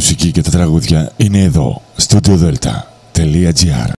μουσική και τα τραγούδια είναι εδώ, studiodelta.gr Καλή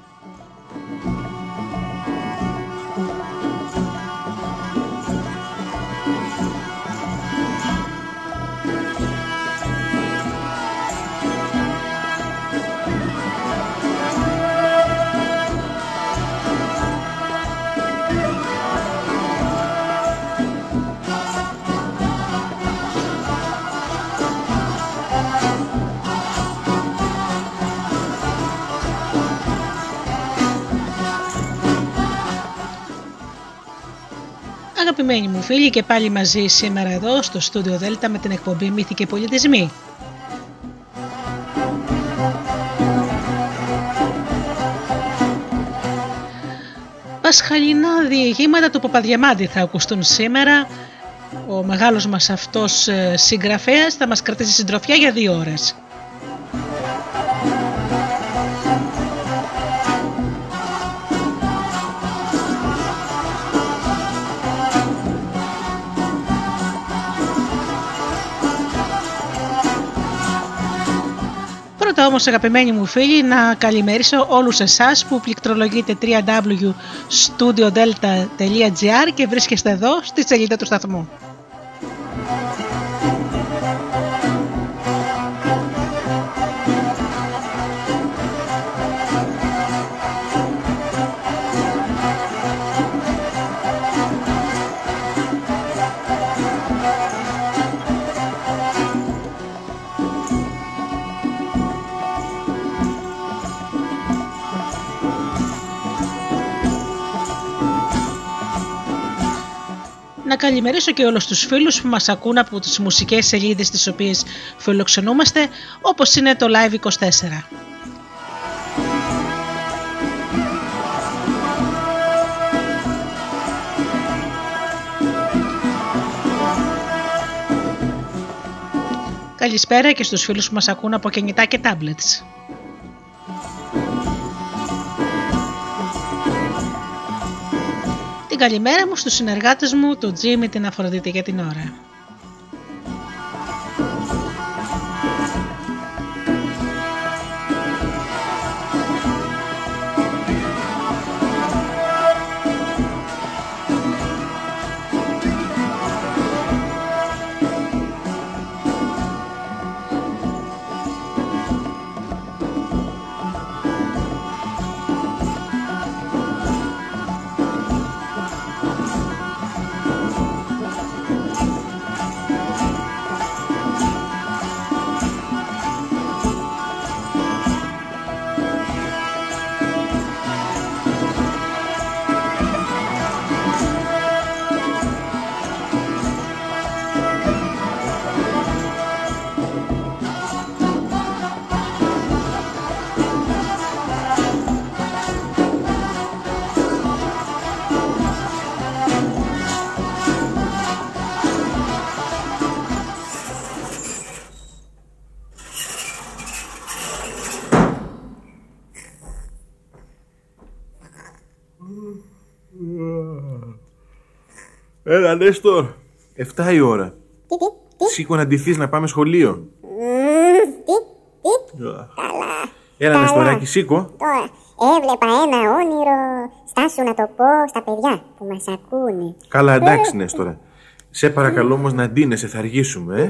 Αγαπημένοι μου φίλοι και πάλι μαζί σήμερα εδώ στο στούντιο Δέλτα με την εκπομπή Μύθοι και Πολιτισμοί. Πασχαλινά διηγήματα του Παπαδιαμάντη θα ακουστούν σήμερα. Ο μεγάλος μας αυτός ε, συγγραφέας θα μας κρατήσει συντροφιά για δύο ώρες. Όμως αγαπημένοι μου φίλοι να καλημερίσω όλους εσάς που πληκτρολογείτε www.studiodelta.gr και βρίσκεστε εδώ στη σελίδα του σταθμού. Να καλημερίσω και όλους τους φίλους που μας ακούν από τις μουσικές σελίδες τις οποίες φιλοξενούμαστε όπως είναι το Live24. Καλησπέρα και στους φίλους που μας ακούν από κινητά και tablets. Καλημέρα μου στους συνεργάτες μου, τον Τζίμι, την Αφροδίτη για την ώρα. Έλα, Νέστορ. 7 η ώρα. Σήκω να ντυθείς να πάμε σχολείο. Έλα, Νεστοράκι, σήκω. Τώρα. Έβλεπα ένα όνειρο. Στάσου να το πω στα παιδιά που μας ακούνε. Καλά, εντάξει, Νέστορα. Σε παρακαλώ όμως να ντύνεσαι, θα αργήσουμε, ε.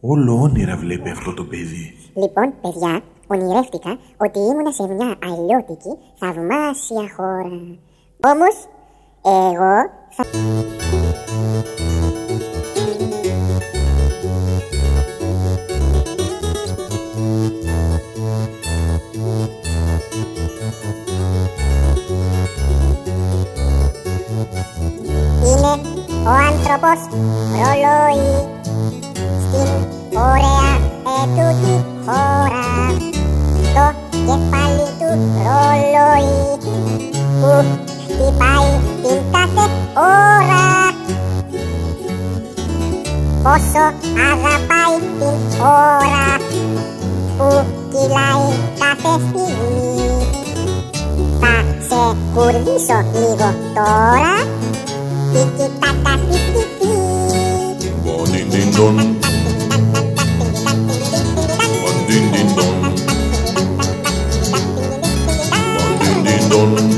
Όλο όνειρα βλέπει αυτό το παιδί. Λοιπόν, παιδιά, ονειρεύτηκα ότι ήμουνα σε μια αλλιώτικη θαυμάσια χώρα. Όμως, εγώ Ine Oanthropos Loloi Skin Korea Etuki Hora To Kepali Tu Loloi Uh tipai pinta sep ora Poso agapai pin ora Ukilai kafesti Ta se kurdiso ligo tora Tiki taka tiki ti din don Bonin din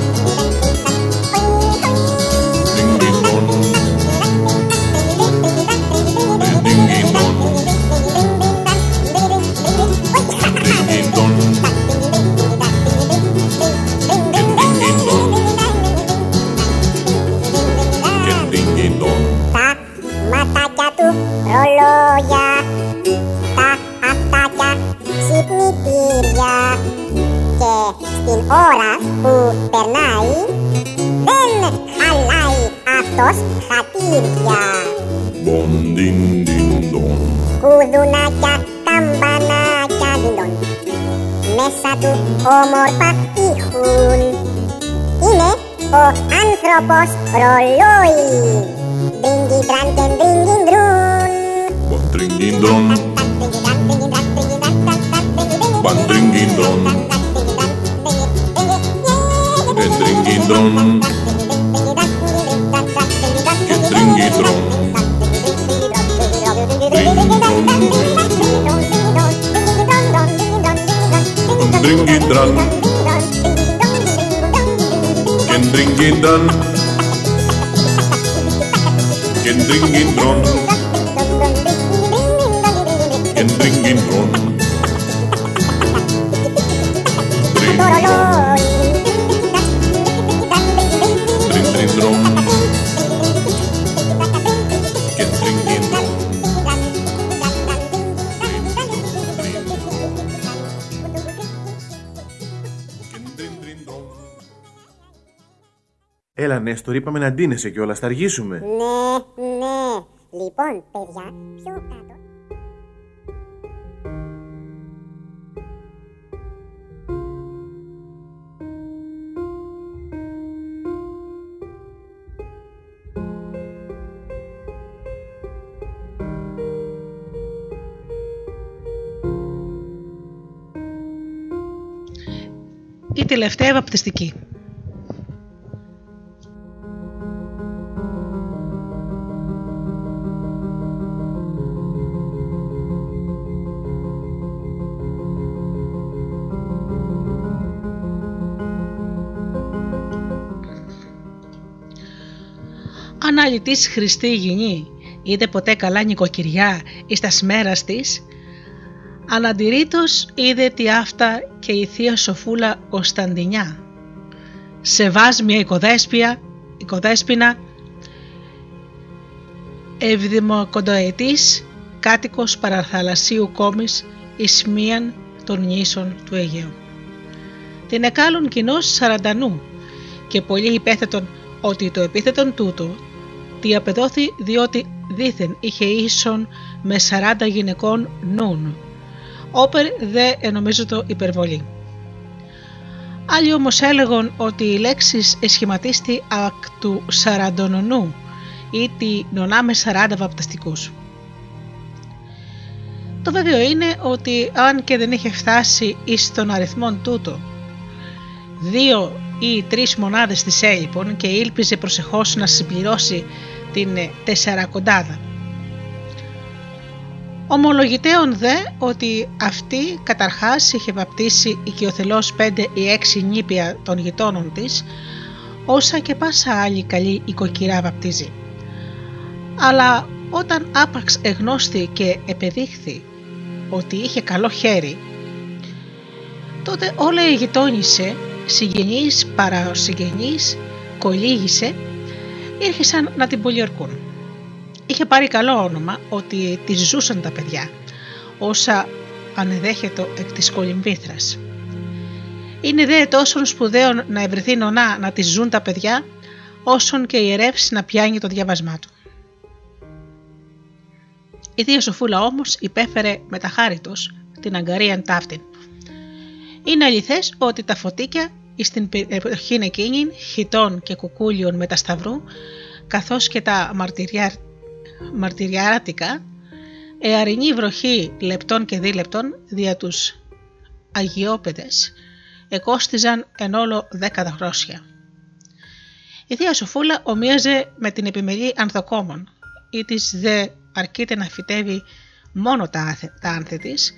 しロろよ。Έλα, Νέστορ, είπαμε να ντύνεσαι κιόλας, θα αργήσουμε. Ναι, ναι Λοιπόν, παιδιά, πιο κάτω Η τελευταία βαπτιστική. Αν αλητής χρηστή γυνή, είτε ποτέ καλά νοικοκυριά εις τας σμέρας της, αναντηρήτως είδε τι αυτά και η θεία σοφούλα Κωνσταντινιά. Σε βάσμια οικοδέσπια, οικοδέσποινα, ευδημοκοντοετής, κάτοικος παραθαλασσίου κόμης εις μίαν των νήσων του Αιγαίου. Την εκάλουν κοινός σαραντανού και πολλοί υπέθετον ότι το επίθετον τούτο τι απεδόθη διότι δήθεν είχε ίσον με 40 γυναικών νουν. Όπερ δε ενομίζω το υπερβολή. Άλλοι όμως έλεγαν ότι η λέξη εσχηματίστη ακ του σαραντονονού ή τη νονά με 40 βαπτιστικούς. Το βέβαιο είναι ότι αν και δεν είχε φτάσει εις τον αριθμό τούτο δύο ή τρεις μονάδες της έλειπων και ήλπιζε προσεχώς να συμπληρώσει την τεσσαρακοντάδα. Ομολογητέων δε ότι αυτή καταρχάς είχε βαπτίσει οικειοθελώς πέντε ή έξι νήπια των γειτόνων της, όσα και πάσα άλλη καλή οικοκυρά βαπτίζει. Αλλά όταν άπαξ εγνώστη και επεδείχθη ότι είχε καλό χέρι, τότε όλα η γειτόνισε, συγγενείς παρά συγγενείς, κολύγησε, ήρχισαν να την πολιορκούν. Είχε πάρει καλό όνομα ότι τη ζούσαν τα παιδιά, όσα ανεδέχετο εκ της κολυμβήθρας. Είναι δε τόσο σπουδαίο να ευρεθεί νονά να τη ζουν τα παιδιά, όσον και η να πιάνει το διαβασμά του. Η θεία Σοφούλα όμως υπέφερε με τα χάριτος την αγκαρίαν ταύτην. Είναι αληθές ότι τα φωτίκια στην εποχή εκείνη χιτών και κουκούλιων με τα σταυρού καθώς και τα μαρτυριά, μαρτυριάρατικα εαρινή βροχή λεπτών και δίλεπτων δια τους αγιόπεδες εκόστιζαν εν όλο δέκατα γρόσια. Η θεία Σοφούλα ομοίαζε με την επιμελή ανθοκόμων ή της δε αρκείται να φυτεύει μόνο τα, τα άνθη της,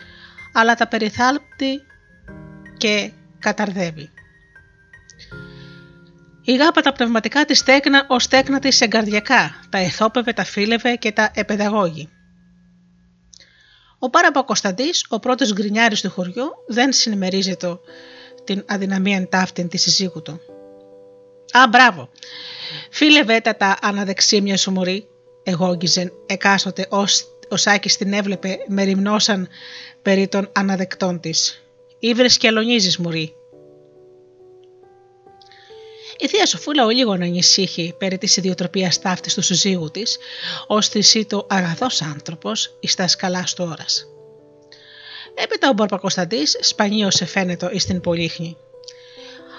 αλλά τα περιθάλπτει και καταρδεύει. Η γάπα τα πνευματικά της τέκνα ως τέκνα της εγκαρδιακά, τα εθόπευε, τα φίλευε και τα επαιδαγώγει. Ο Πάραπα Κωνσταντής, ο πρώτος γκρινιάρης του χωριού, δεν συνημερίζεται την αδυναμία ταύτην της συζύγου του. Α, μπράβο! Φίλευε τα τα αναδεξίμια σου μωρή, εγόγγιζε εκάστοτε ως ο Σάκης την έβλεπε με ρημνώσαν περί των αναδεκτών της. Ήβρες και αλωνίζεις μωρή. Η θεία Σοφούλα ο λίγο να ανησύχει περί της ιδιοτροπίας ταύτης του συζύγου της, ως της το αγαθός άνθρωπος εις τα σκαλά του ώρας. Έπειτα ο Μπορπακοσταντής σπανίως εφαίνεται εις την Πολύχνη.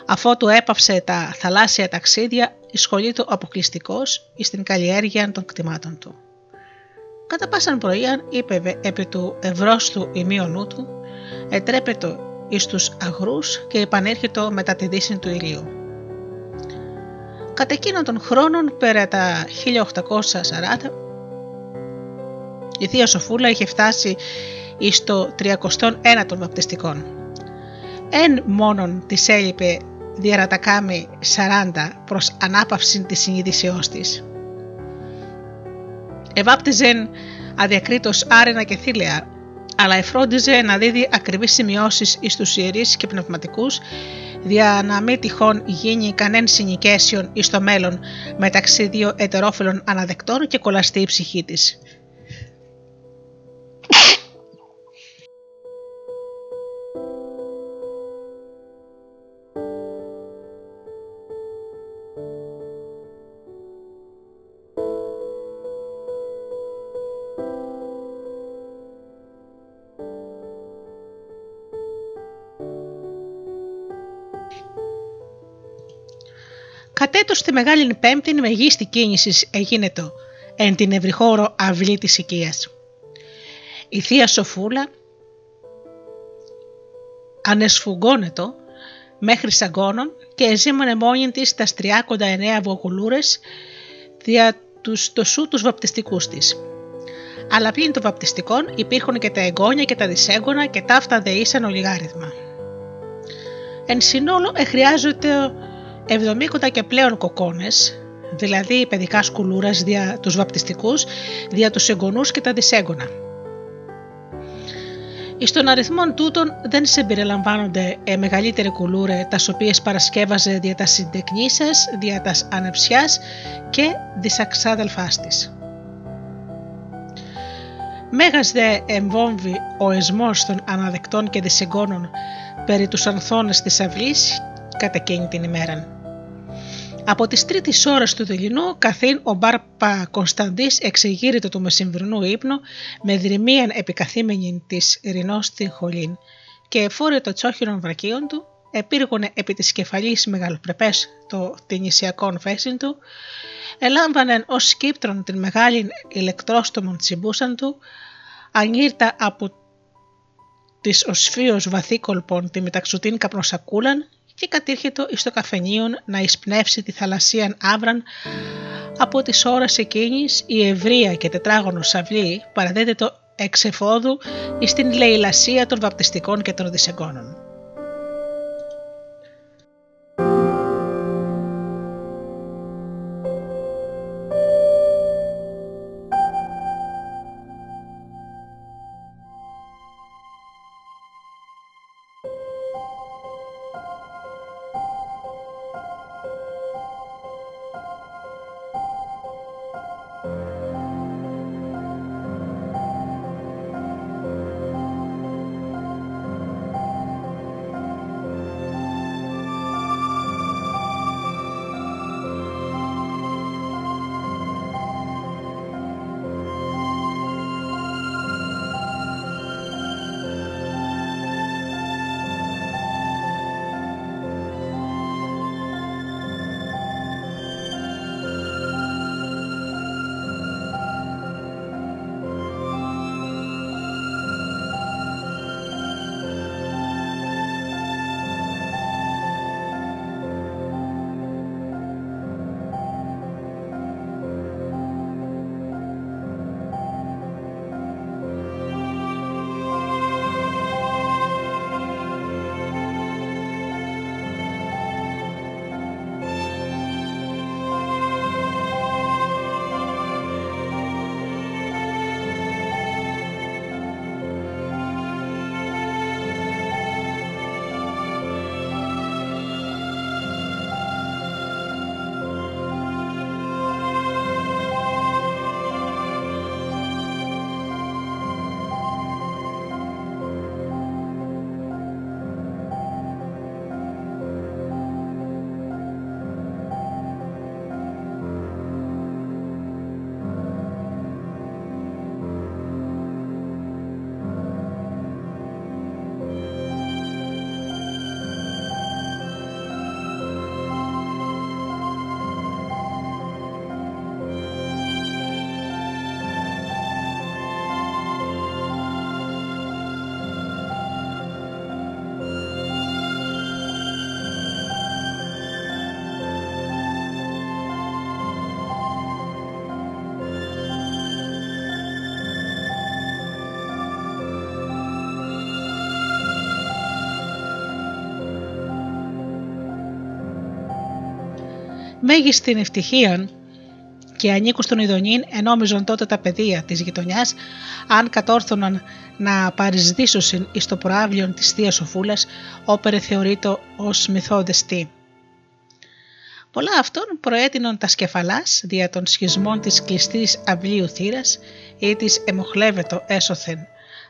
Αφότου έπαυσε τα θαλάσσια ταξίδια, η σχολή του αποκλειστικός στην καλλιέργεια των κτημάτων του. Κατά πάσαν πρωίαν είπε επί του ευρώστου ημίωνού του, ετρέπετο εις τους αγρούς και επανέρχεται μετά τη δύση του ηλίου. Κατά εκείνον των χρόνων, πέρα τα 1840, η Θεία Σοφούλα είχε φτάσει εις το 31 των βαπτιστικών. Εν μόνον της έλειπε διαρατακάμι 40 προς ανάπαυση της συνείδησεώς της. Εβάπτιζεν αδιακρίτως άρενα και θήλαια, αλλά εφρόντιζε να δίδει ακριβείς σημειώσεις εις τους ιερείς και πνευματικούς, δια να μην τυχόν γίνει κανέν συνοικέσιον εις το μέλλον μεταξύ δύο ετερόφιλων αναδεκτών και κολλαστεί η ψυχή της. Κατέτος τη Μεγάλη Πέμπτη μεγίστη κίνηση έγινε το εν την ευρυχώρο αυλή της οικίας. Η θεία Σοφούλα ανεσφουγγώνετο μέχρι σαγκώνων και εζήμωνε μόνη της τα 39 βογουλούρες δια τους τοσού τους βαπτιστικούς της. Αλλά πλην των βαπτιστικών υπήρχαν και τα εγγόνια και τα δυσέγγωνα και τα αυτά δεήσαν ολιγάριθμα. Εν συνόλο εχρειάζεται 70 και πλέον κοκόνες, δηλαδή παιδικά σκουλούρας δια τους βαπτιστικούς, δια τους εγγονούς και τα δυσέγγωνα. Εις των αριθμών τούτων δεν συμπεριλαμβάνονται ε, μεγαλύτερη κουλούρε τας οποίες παρασκεύαζε δια τας συντεκνήσας, δια τας ανεψιάς και δισαξάδελφάς της. Μέγας δε εμβόμβει ο εσμός των αναδεκτών και δυσεγγόνων περί τους ανθώνες της αυλής κατά εκείνη την ημέρα. Από τις τρίτης ώρες του δειλινού, καθήν ο Μπάρπα Κωνσταντής εξεγείρεται του μεσημβρινού ύπνο με δρυμίαν επικαθήμενη της ειρηνός στην χολήν και φόρε το τσόχυρον βρακίων του, επίργωνε επί της κεφαλής μεγαλοπρεπές το τυνησιακόν φέσιν του, ελάμβανεν ως σκύπτρον την μεγάλη ηλεκτρόστομον τσιμπούσαν του, ανήρτα από της οσφίως βαθύ κολπών τη μεταξωτήν καπνοσακούλαν και κατήρχετο εις το καφενείον να εισπνεύσει τη θαλασσίαν άβραν από τις ώρες εκείνης η ευρεία και τετράγωνος σαυλή παραδίδεται εξ εφόδου εις την λαιλασία των βαπτιστικών και των δισεγγόνων. Μέγιστη ευτυχία και ανήκουν στον Ιδονίν ενόμιζον τότε τα παιδεία της γειτονιάς αν κατόρθωναν να παρισδίσωσιν εις το προάβλιον της Θείας Σοφούλας όπερε θεωρείτο ως μυθώδες τι. Πολλά αυτών προέτεινον τα σκεφαλάς δια των σχισμών της κλειστής αυλίου θύρας ή της εμοχλεύετο έσωθεν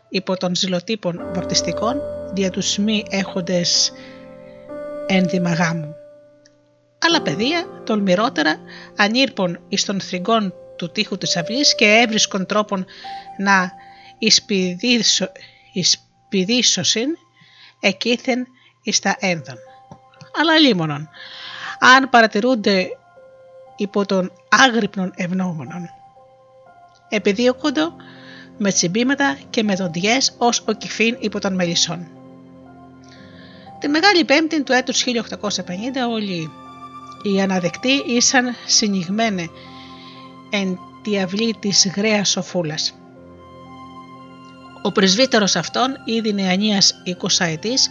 υπό των ζηλοτύπων βαπτιστικών δια τους μη έχοντες ένδυμα γάμου άλλα παιδεία, τολμηρότερα, ανήρπον εις των θρυγών του τείχου της αυλής και έβρισκον τρόπον να εισπηδήσωσιν εκείθεν εις τα ένδον. Αλλά λίμωνον, αν παρατηρούνται υπό των άγρυπνων ευνόμονων. Επιδίωκοντο με τσιμπήματα και με δοντιές ως ο κυφίν υπό των μελισσών. Τη Μεγάλη Πέμπτη του έτους 1850 όλοι οι αναδεκτοί ήσαν συνηγμένοι εν τη αυλή της γρέας σοφούλας. Ο πρεσβύτερος αυτών, ήδη νεανίας εικοσαετής,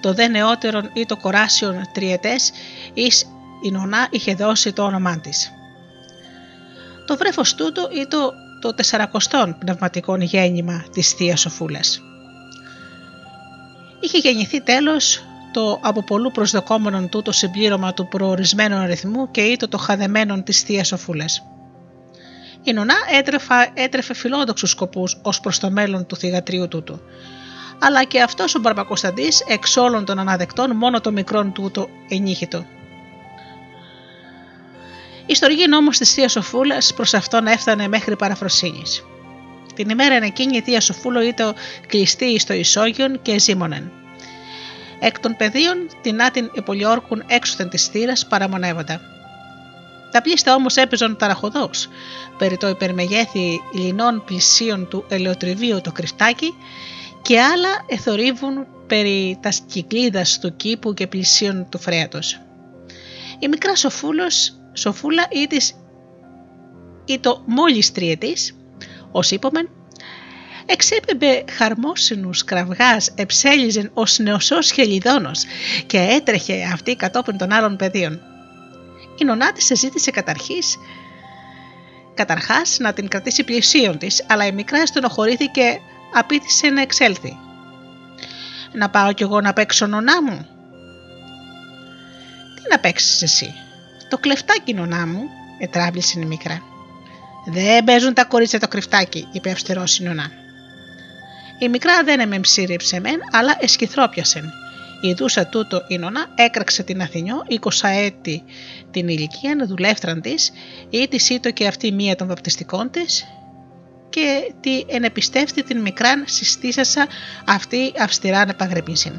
το δε νεότερον ή το κοράσιον τριετές, εις η νονά είχε δώσει το όνομά της. Το βρέφος τούτο ή το, το τεσσαρακοστόν πνευματικών γέννημα της Θείας Σοφούλας. Είχε γεννηθεί τέλος το από πολλού προσδοκόμενον τούτο συμπλήρωμα του προορισμένου αριθμού και ήτο το χαδεμένον της θείας Σοφούλας. Η νονά έτρεφα, έτρεφε φιλόδοξους σκοπούς ως προς το μέλλον του θηγατρίου τούτου. Αλλά και αυτός ο Μπαρμπακοσταντής εξ όλων των αναδεκτών μόνο το μικρόν τούτο ενήχητο. Η στοργή όμω της θείας Σοφούλας προς αυτόν έφτανε μέχρι παραφροσύνης. Την ημέρα εκείνη η θεία Σοφούλο ήταν κλειστή στο ισόγειον και ζήμωνεν. Εκ των πεδίων την άτιν υπολιόρκουν έξωθεν της θύρας παραμονεύοντα. Τα πλήστα όμως έπαιζαν ταραχωδώ περί το υπερμεγέθη λινών πλησίων του ελαιοτριβίου το κρυφτάκι και άλλα εθορύβουν περί τα κυκλίδας του κήπου και πλησίων του φρέατος. Η μικρά σοφούλος, σοφούλα ή, της, ή το μόλις τριετής, ως είπομεν, εξέπεμπε χαρμόσυνους κραυγάς, εψέλιζεν ως νεοσός χελιδόνος και έτρεχε αυτή κατόπιν των άλλων παιδίων. Η νονά της ζήτησε καταρχής καταρχάς να την κρατήσει πλησίον της, αλλά η μικρά στενοχωρήθηκε απίτησε να εξέλθει. «Να πάω κι εγώ να παίξω νονά μου» «Τι να παίξεις εσύ» «Το κλεφτάκι νονά μου» ετράβλησε η μικρά. «Δεν παίζουν τα κορίτσια το κρυφτάκι» είπε αυστηρός η νονά. Η μικρά δεν εμεμψήριψε μεν, αλλά εσκυθρόπιασεν. Η δούσα τούτο η νονά έκραξε την Αθηνιό 20 έτη την ηλικία δουλεύτραν της ή τη ήτο και αυτή μία των βαπτιστικών της και τη ενεπιστεύτη την μικράν συστήσασα αυτή αυστηρά επαγρεπήσιν.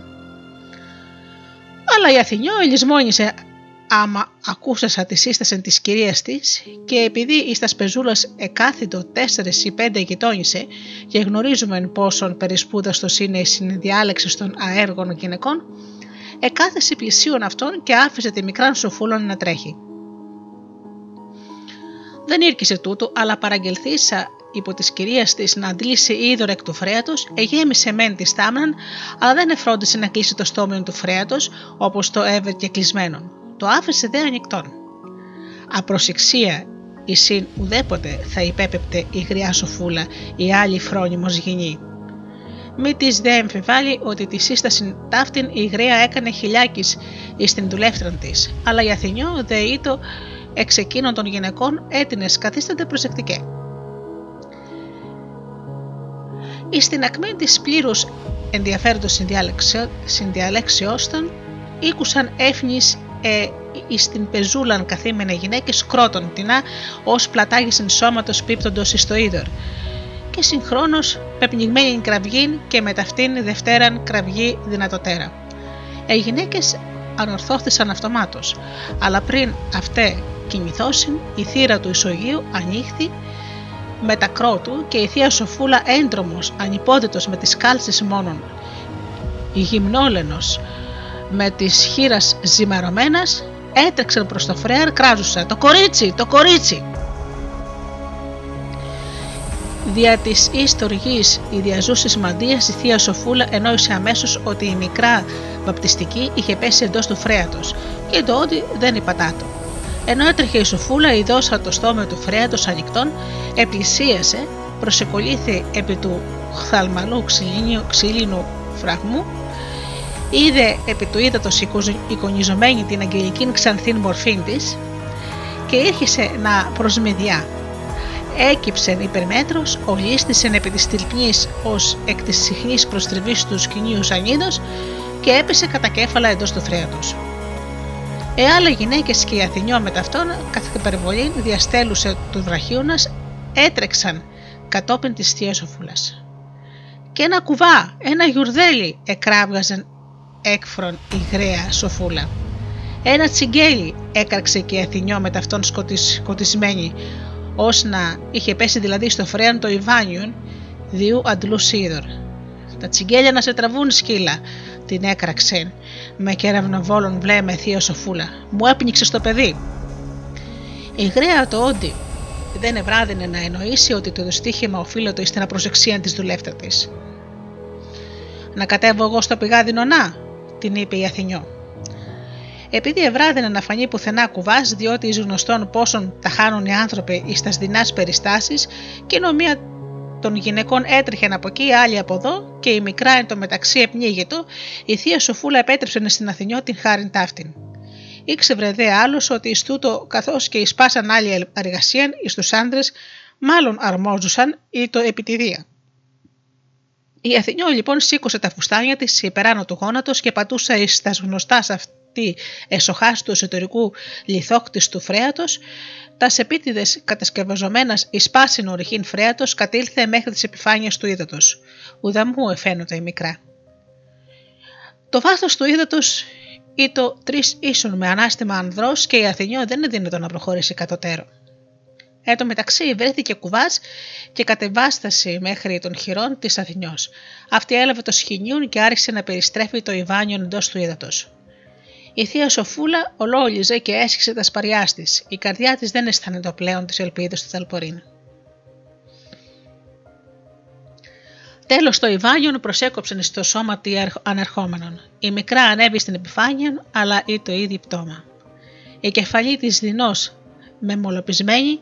Αλλά η Αθηνιό ελισμόνισε άμα ακούσασα τη σύσταση της κυρίας της και επειδή εις τας σπεζούλας εκάθιτο τέσσερις ή πέντε γειτόνισε και γνωρίζουμε πόσον περισπούδαστος είναι η συνδιάλεξη των αέργων γυναικών, εκάθεσε πλησίον αυτών και άφησε τη μικράν σοφούλων να τρέχει. Δεν ήρκησε τούτο, αλλά παραγγελθήσα υπό τη κυρία της να αντλήσει είδωρ εκ του φρέατος, εγέμισε μεν τη στάμναν, αλλά δεν εφρόντισε να κλείσει το στόμιο του φρέατος όπως το έβε και κλεισμένο. Το άφησε δε ανοιχτόν. Απροσεξία η συν ουδέποτε θα υπέπεπτε η γριά σοφούλα η άλλη φρόνιμος γυνή. Μη της δε εμφιβάλλει ότι τη σύσταση ταύτην η γραία έκανε χιλιάκη εις την δουλεύτραν της, αλλά η Αθηνιό δε ήτο εξ εκείνων των γυναικών έτεινες καθίστανται προσεκτικέ. Εις την ακμή της πλήρους ενδιαφέροντος συνδιαλέξεώς των, ήκουσαν έφνης ε, εις την πεζούλαν καθήμενα γυναίκες κρότων τεινά ως πλατάγησεν σώματος πίπτοντος εις το είδωρ και συγχρόνως πεπνιγμένη κραυγήν και με ταυτήν δευτέραν κραυγή δυνατοτέρα. Οι γυναίκες ανορθώθησαν αυτομάτως, αλλά πριν αυτέ κινηθώσιν η θύρα του ισογείου ανοίχθη με τα κρότου και η θεία Σοφούλα έντρομος, ανυπόδητος με τις κάλσες μόνον. Η γυμνόλενος με τις χείρας ζυμαρωμένας έτρεξαν προς το φρέαρ κράζουσα «Το κορίτσι! Το κορίτσι!» Δια της ιστοργής η διαζούση μαντίας η θεία Σοφούλα ενόησε αμέσως ότι η μικρά βαπτιστική είχε πέσει εντός του φρέατος και το ότι δεν υπατάτο. Ενώ έτρεχε η Σοφούλα, η δόσα το στόμα του φρέατος ανοιχτών, επλησίασε, προσεκολήθη επί του χθαλμαλού ξυλίνου φραγμού είδε επί του ύδατος εικονιζομένη την αγγελική ξανθήν μορφή της και ήρχισε να προσμεδιά. Έκυψεν υπερμέτρος, ολίστησεν επί της τυλπνής ως εκ της συχνής προστριβής του σκηνίου σανίδος και έπεσε κατά κέφαλα εντός του θρέατος. Εάλλα γυναίκες και η Αθηνιό με ταυτόν, καθ' υπερβολή διαστέλουσε του βραχίωνα, έτρεξαν κατόπιν της θεία Και ένα κουβά, ένα γιουρδέλι εκράβγαζαν έκφρον η γραία σοφούλα. Ένα τσιγκέλι έκραξε και η Αθηνιό με ταυτόν σκοτισμένη, ως να είχε πέσει δηλαδή στο φρέαν το Ιβάνιον, διού αντλού σίδωρ. Τα τσιγκέλια να σε τραβούν σκύλα, την έκραξε με κεραυνοβόλων βλέμε θείο σοφούλα. Μου έπνιξε στο παιδί. Η γραία το όντι δεν ευράδινε να εννοήσει ότι το δυστύχημα οφείλωτο στην απροσεξία της δουλεύτα της. Να κατέβω εγώ στο πηγάδι νονά, την είπε η Αθηνιό. Επειδή ευράδινε να φανεί πουθενά κουβάς, διότι εις γνωστόν πόσον τα χάνουν οι άνθρωποι εις τας δεινάς περιστάσεις, και ενώ μία των γυναικών έτρεχε από εκεί, άλλη από εδώ, και η μικρά εν τω μεταξύ επνίγητο, η θεία Σοφούλα επέτρεψε στην Αθηνιό την χάριν ταύτην. Ήξευρε δε άλλος ότι εις τούτο, καθώς και εις πάσαν άλλη εργασία εις τους άντρες, μάλλον αρμόζουσαν ή το επιτιδία. Η Αθηνιό λοιπόν σήκωσε τα φουστάνια της υπεράνω του γόνατος και πατούσε ει τα γνωστά σε αυτή εσοχά του εσωτερικού λιθόκτης του φρέατος, τα επίτηδε κατασκευαζομένας εις πάσινο ρηχήν φρέατος κατήλθε μέχρι τις επιφάνειες του ύδατος. Ουδαμού εφαίνονται η μικρά. Το βάθος του ύδατος ή το τρεις ίσον με ανάστημα ανδρός και η Αθηνιό δεν είναι δυνατόν να προχωρήσει κατωτέρω. Εν τω μεταξύ βρέθηκε κουβάς και κατεβάσταση μέχρι των χειρών της Αθηνιός. Αυτή έλαβε το σχοινιούν και άρχισε να περιστρέφει το Ιβάνιον εντός του ύδατος. Η θεία Σοφούλα ολόλιζε και έσχισε τα σπαριά της. Η καρδιά της δεν αισθάνεται πλέον τι ελπίδε του Θαλπορίν. Τέλος το Ιβάνιον προσέκοψαν στο σώμα τη ανερχόμενων. Η μικρά ανέβη στην επιφάνεια, αλλά ή το ίδιο πτώμα. Η κεφαλή της δεινό μεμολοπισμένη,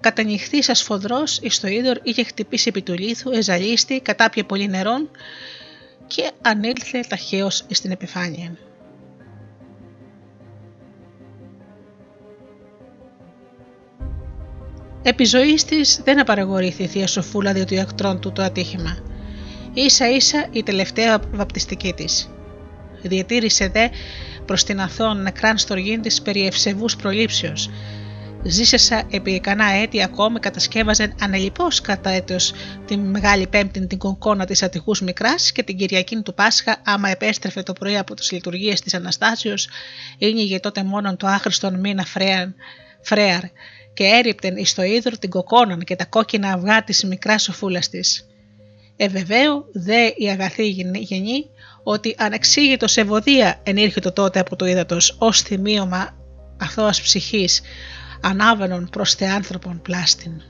κατανυχθή σα φοδρό εις το είδωρ είχε χτυπήσει επί του λίθου, εζαλίστη, κατάπιε πολύ νερών και ανήλθε ταχαίως στην επιφάνεια. Επί ζωής της δεν απαραγορήθη η θεία Σοφούλα διότι ακτρών του το ατύχημα. Ίσα ίσα η τελευταία βαπτιστική της. Διατήρησε δε προς την Αθών νεκράν στοργήν της περί ευσεβούς προλήψεως. Ζήσεσα επί ικανά έτη ακόμη κατασκεύαζε ανελειπώς κατά έτος τη Μεγάλη Πέμπτη την κονκόνα της Αττικούς Μικράς και την Κυριακή του Πάσχα άμα επέστρεφε το πρωί από τις λειτουργίες της Αναστάσεως ήνιγε τότε μόνον το άχρηστον μήνα φρέαρ και έριπτεν εις το ίδρο την κοκόναν και τα κόκκινα αυγά της μικράς σοφούλας της. Εβεβαίω δε η αγαθή γενή ότι ανεξήγητο ευωδία ενήρχεται τότε από το ύδατος ως θυμίωμα αθώας ψυχής ανάβαινον προς θεάνθρωπον πλάστην.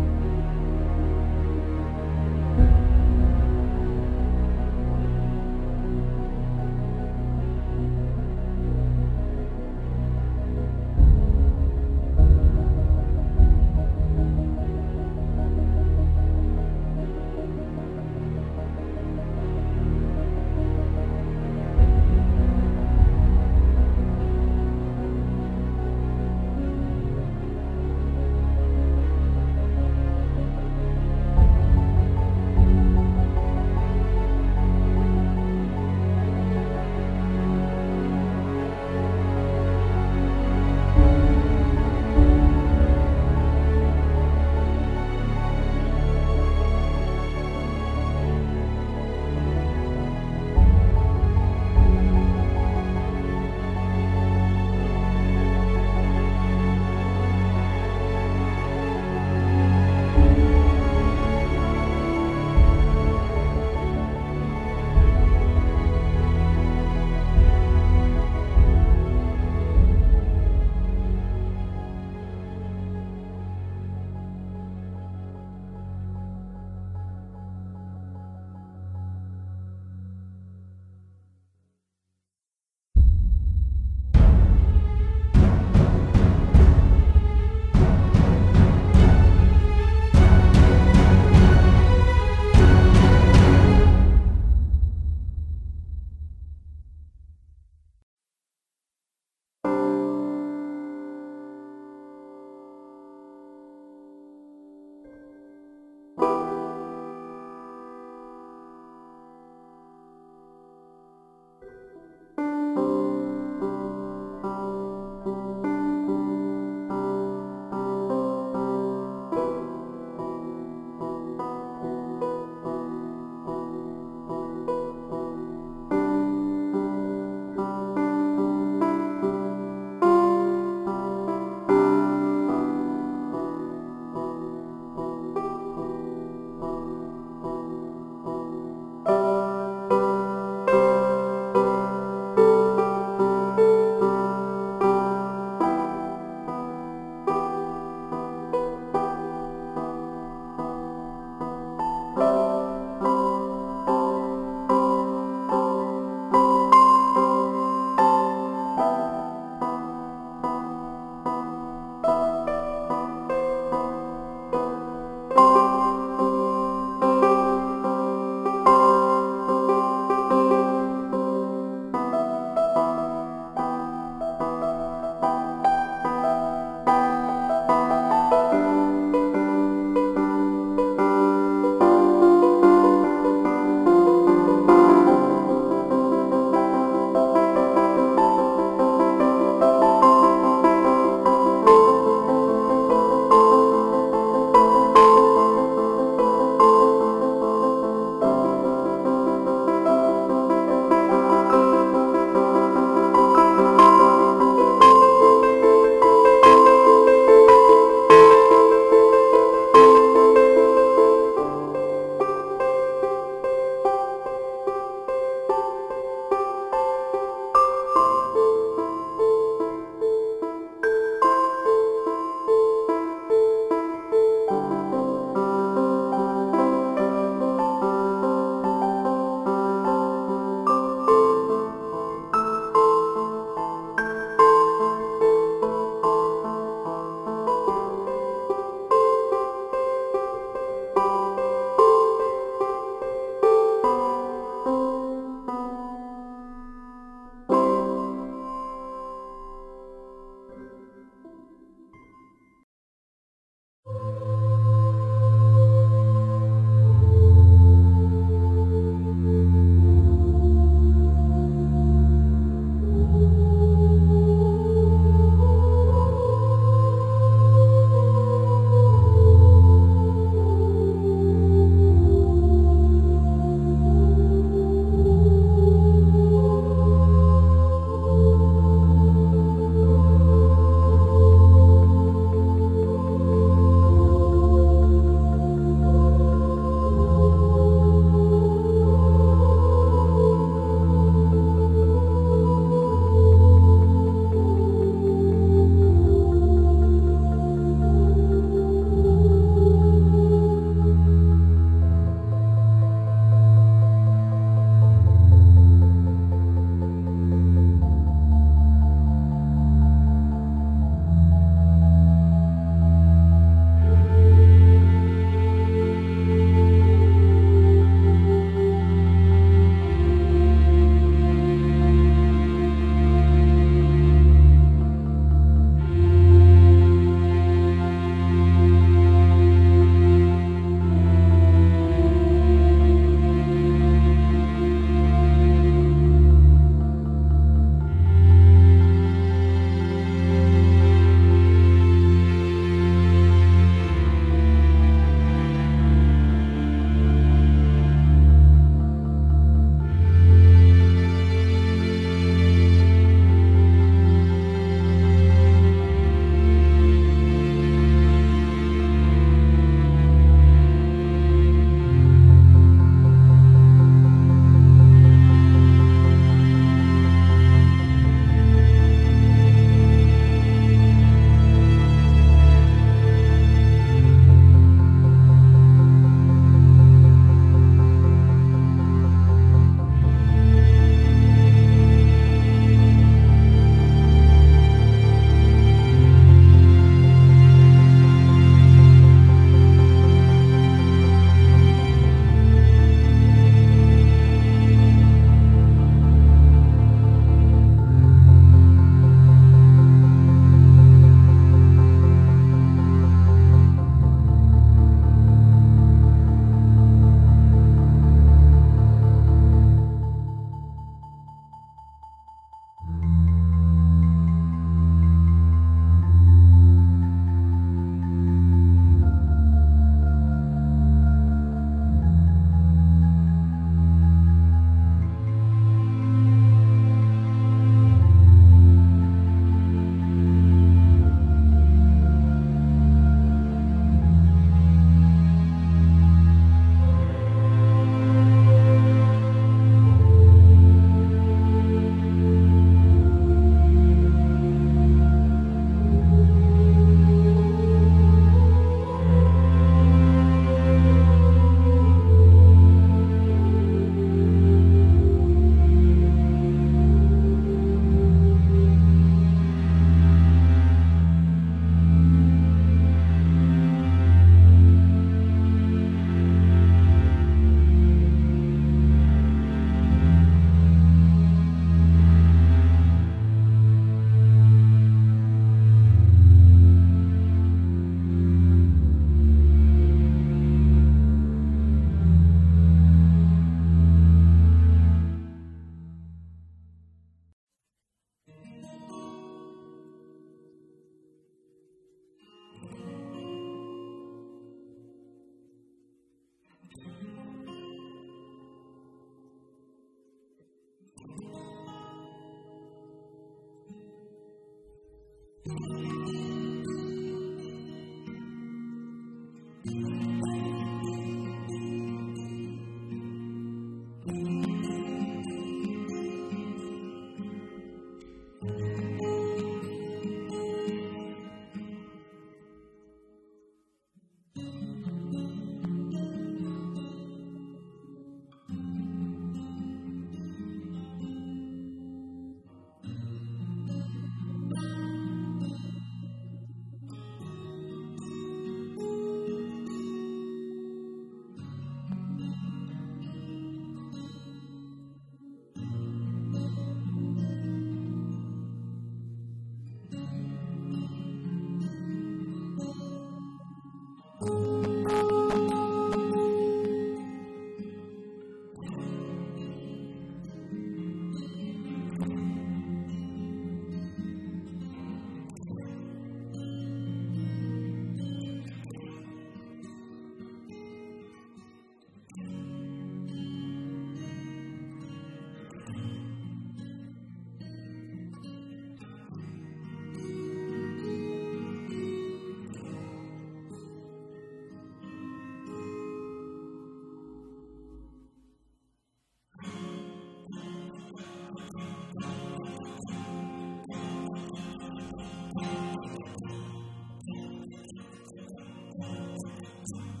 Amen.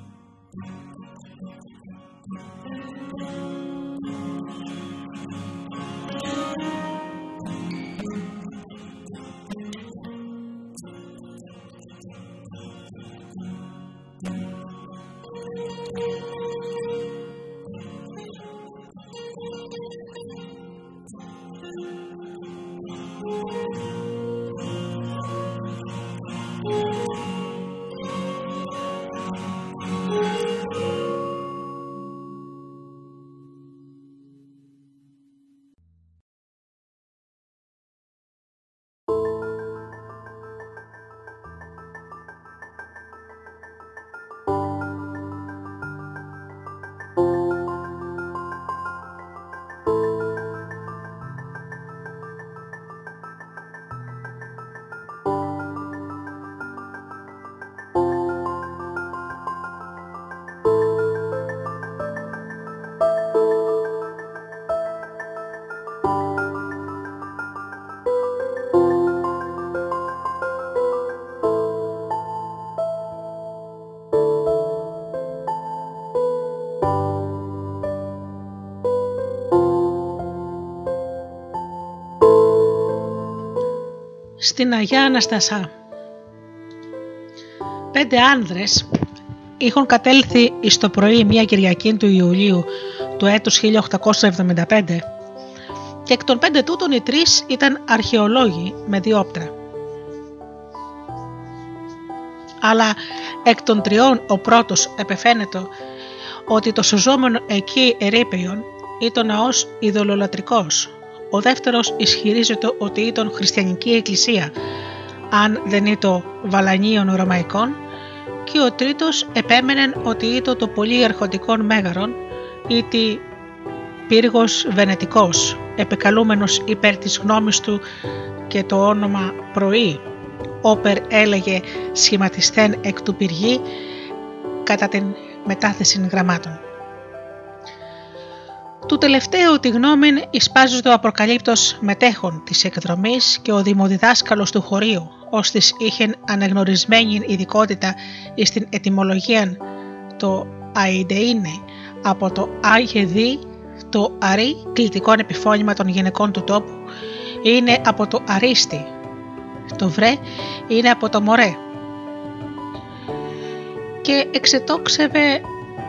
Στην Αγιά Αναστασά. Πέντε άνδρες είχαν κατέλθει εις το πρωί μια Κυριακή του Ιουλίου του έτους 1875 και εκ των πέντε τούτων οι τρεις ήταν αρχαιολόγοι με διόπτρα. Αλλά εκ των τριών ο πρώτος επεφαίνεται ότι το σωζόμενο εκεί ερήπαιον ήταν ναός ειδωλολατρικός ο δεύτερος ισχυρίζεται ότι ήταν χριστιανική εκκλησία, αν δεν ήταν βαλανίων ρωμαϊκών, και ο τρίτος επέμενε ότι ήταν το πολύ αρχοντικό μέγαρον ή τη πύργος βενετικός, επεκαλούμενος υπέρ της γνώμης του και το όνομα πρωί, όπερ έλεγε σχηματιστέν εκ του πυργή κατά την μετάθεση γραμμάτων. Του τελευταίου τη γνώμη εισπάζει το αποκαλύπτος μετέχων της εκδρομής και ο δημοδιδάσκαλος του χωρίου, ώστε είχε αναγνωρισμένη ειδικότητα στην ετυμολογία το αϊντεΐνε από το «Άγιε το «αρί» κλητικό επιφώνημα των γυναικών του τόπου, είναι από το «αρίστη», το «βρε» είναι από το «μωρέ». Και εξετόξευε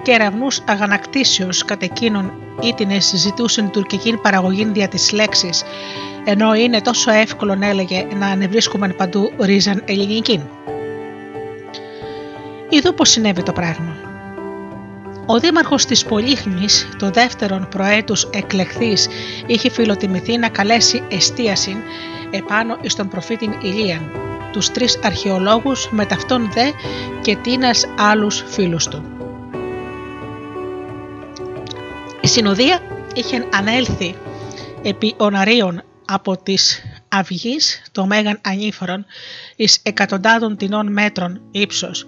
κεραυνούς αγανακτήσεως κατ' εκείνον ήτινες ζητούσαν τουρκική παραγωγή δια της λέξης, ενώ είναι τόσο εύκολο έλεγε να ανεβρίσκουμε παντού ρίζαν ελληνική. Είδω πως συνέβη το πράγμα. Ο δήμαρχος της Πολύχνης, το δεύτερον προέτους εκλεχθής, είχε φιλοτιμηθεί να καλέσει εστίαση επάνω εις τον προφήτην Ηλίαν, τους τρεις αρχαιολόγους με ταυτόν δε και τίνας άλλους φίλους του. Η συνοδεία είχε ανέλθει επί οναρίων από τις αυγής το μέγαν ανήφορον εις εκατοντάδων τεινών μέτρων ύψος,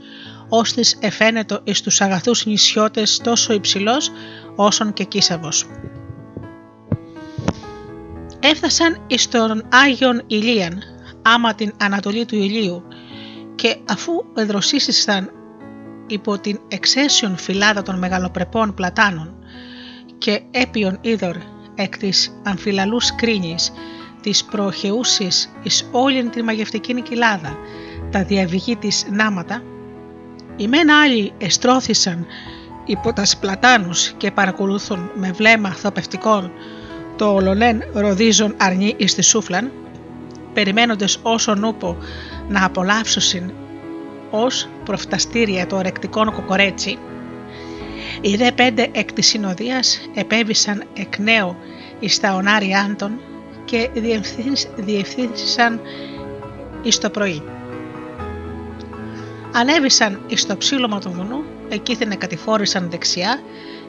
ώστις εφαίνετο εις τους αγαθούς νησιώτες τόσο υψηλός όσον και κίσαβος. Έφτασαν εις τον Άγιον Ηλίαν, άμα την ανατολή του ηλίου, και αφού εδροσίσισταν υπό την εξαίσιον φυλάδα των μεγαλοπρεπών πλατάνων, και έπιον είδωρ εκ της αμφιλαλούς κρίνης, της προχεούσης εις όλην τη μαγευτική κοιλάδα, τα διαβηγή της νάματα, οι μεν άλλοι εστρώθησαν υπό τας σπλατάνους και παρακολούθουν με βλέμμα θοπευτικών το ολονέν ροδίζον αρνί εις τη σούφλαν, περιμένοντες όσο νούπο να απολαύσωσιν ως προφταστήρια το ορεκτικό κοκορέτσι, οι δε πέντε εκ της συνοδείας επέβησαν εκ νέου εις τα ονάρια των και διευθύνσαν εις το πρωί. Ανέβησαν εις το ψήλωμα του βουνού, εκείθενε κατηφόρησαν δεξιά,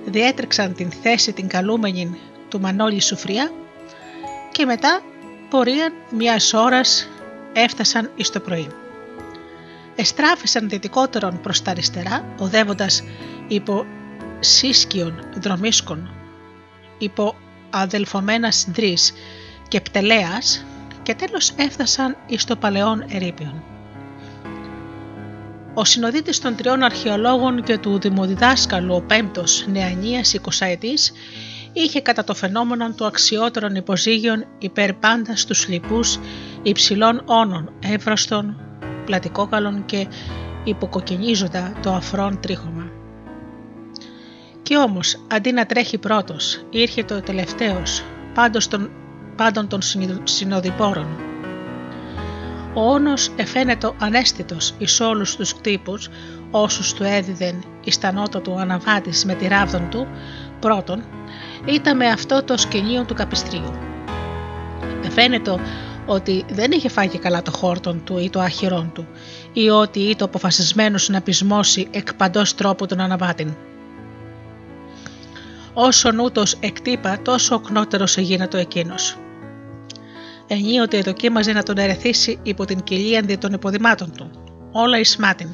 διέτρεξαν την θέση την καλούμενη του Μανώλη Σουφριά και μετά πορείαν μιας ώρας έφτασαν εις το πρωί. Εστράφησαν δυτικότερον προς τα αριστερά, οδεύοντας υπό σύσκιων δρομίσκων, υπό αδελφομένα συντρής και πτελέας και τέλος έφτασαν εις το παλαιόν ερήπιον. Ο συνοδίτης των τριών αρχαιολόγων και του δημοδιδάσκαλου ο πέμπτος Νεανίας 20 ετής είχε κατά το φαινόμενο του αξιότερων υποζύγιων υπέρ πάντα στους λοιπούς υψηλών όνων, εύρωστων, πλατικόκαλων και υποκοκκινίζοντα το αφρόν τρίχωμα. Κι όμως, αντί να τρέχει πρώτος, ήρθε το τελευταίος, πάντως των, πάντων των συνοδοιπόρων. Ο όνος εφαίνεται ανέστητος εις όλους τους κτύπους, όσους του έδιδεν εις τα νότα του αναβάτης με τη ράβδον του, πρώτον, ήταν με αυτό το σκηνείο του καπιστρίου. Εφαίνεται ότι δεν είχε φάγει καλά το χόρτον του ή το άχυρόν του, ή ότι ήταν αποφασισμένος να πεισμώσει εκ παντός τρόπου τον αναβάτην. Όσο νούτος εκτύπα, τόσο οκνότερος εγίνατο εκείνος. Ενίοτε δοκίμαζε να τον ερεθίσει υπό την κοιλία των υποδημάτων του, όλα εις μάτιν.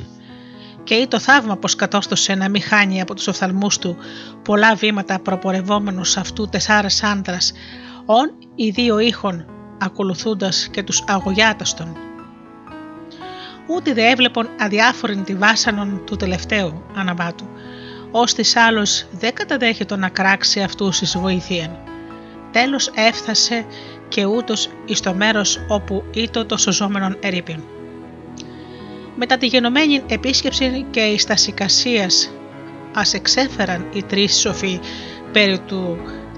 Και ή το θαύμα πως κατώστοσε να μην χάνει από τους οφθαλμούς του πολλά βήματα προπορευόμενους αυτού τεσσάρες άντρας, ον οι δύο ήχων ακολουθούντας και τους αγωγιάταστον. Ούτε δε έβλεπον αδιάφορην τη βάσανον του τελευταίου αναβάτου, ώστις άλλος δεν καταδέχεται να κράξει αυτούς εις βοηθείαν. Τέλος έφτασε και ούτως εις το μέρος όπου ήτο το σωζόμενον ερήπιον. Μετά τη γενομένη επίσκεψη και εις τας σικασίας ας εξέφεραν οι τρεις σοφοί περί του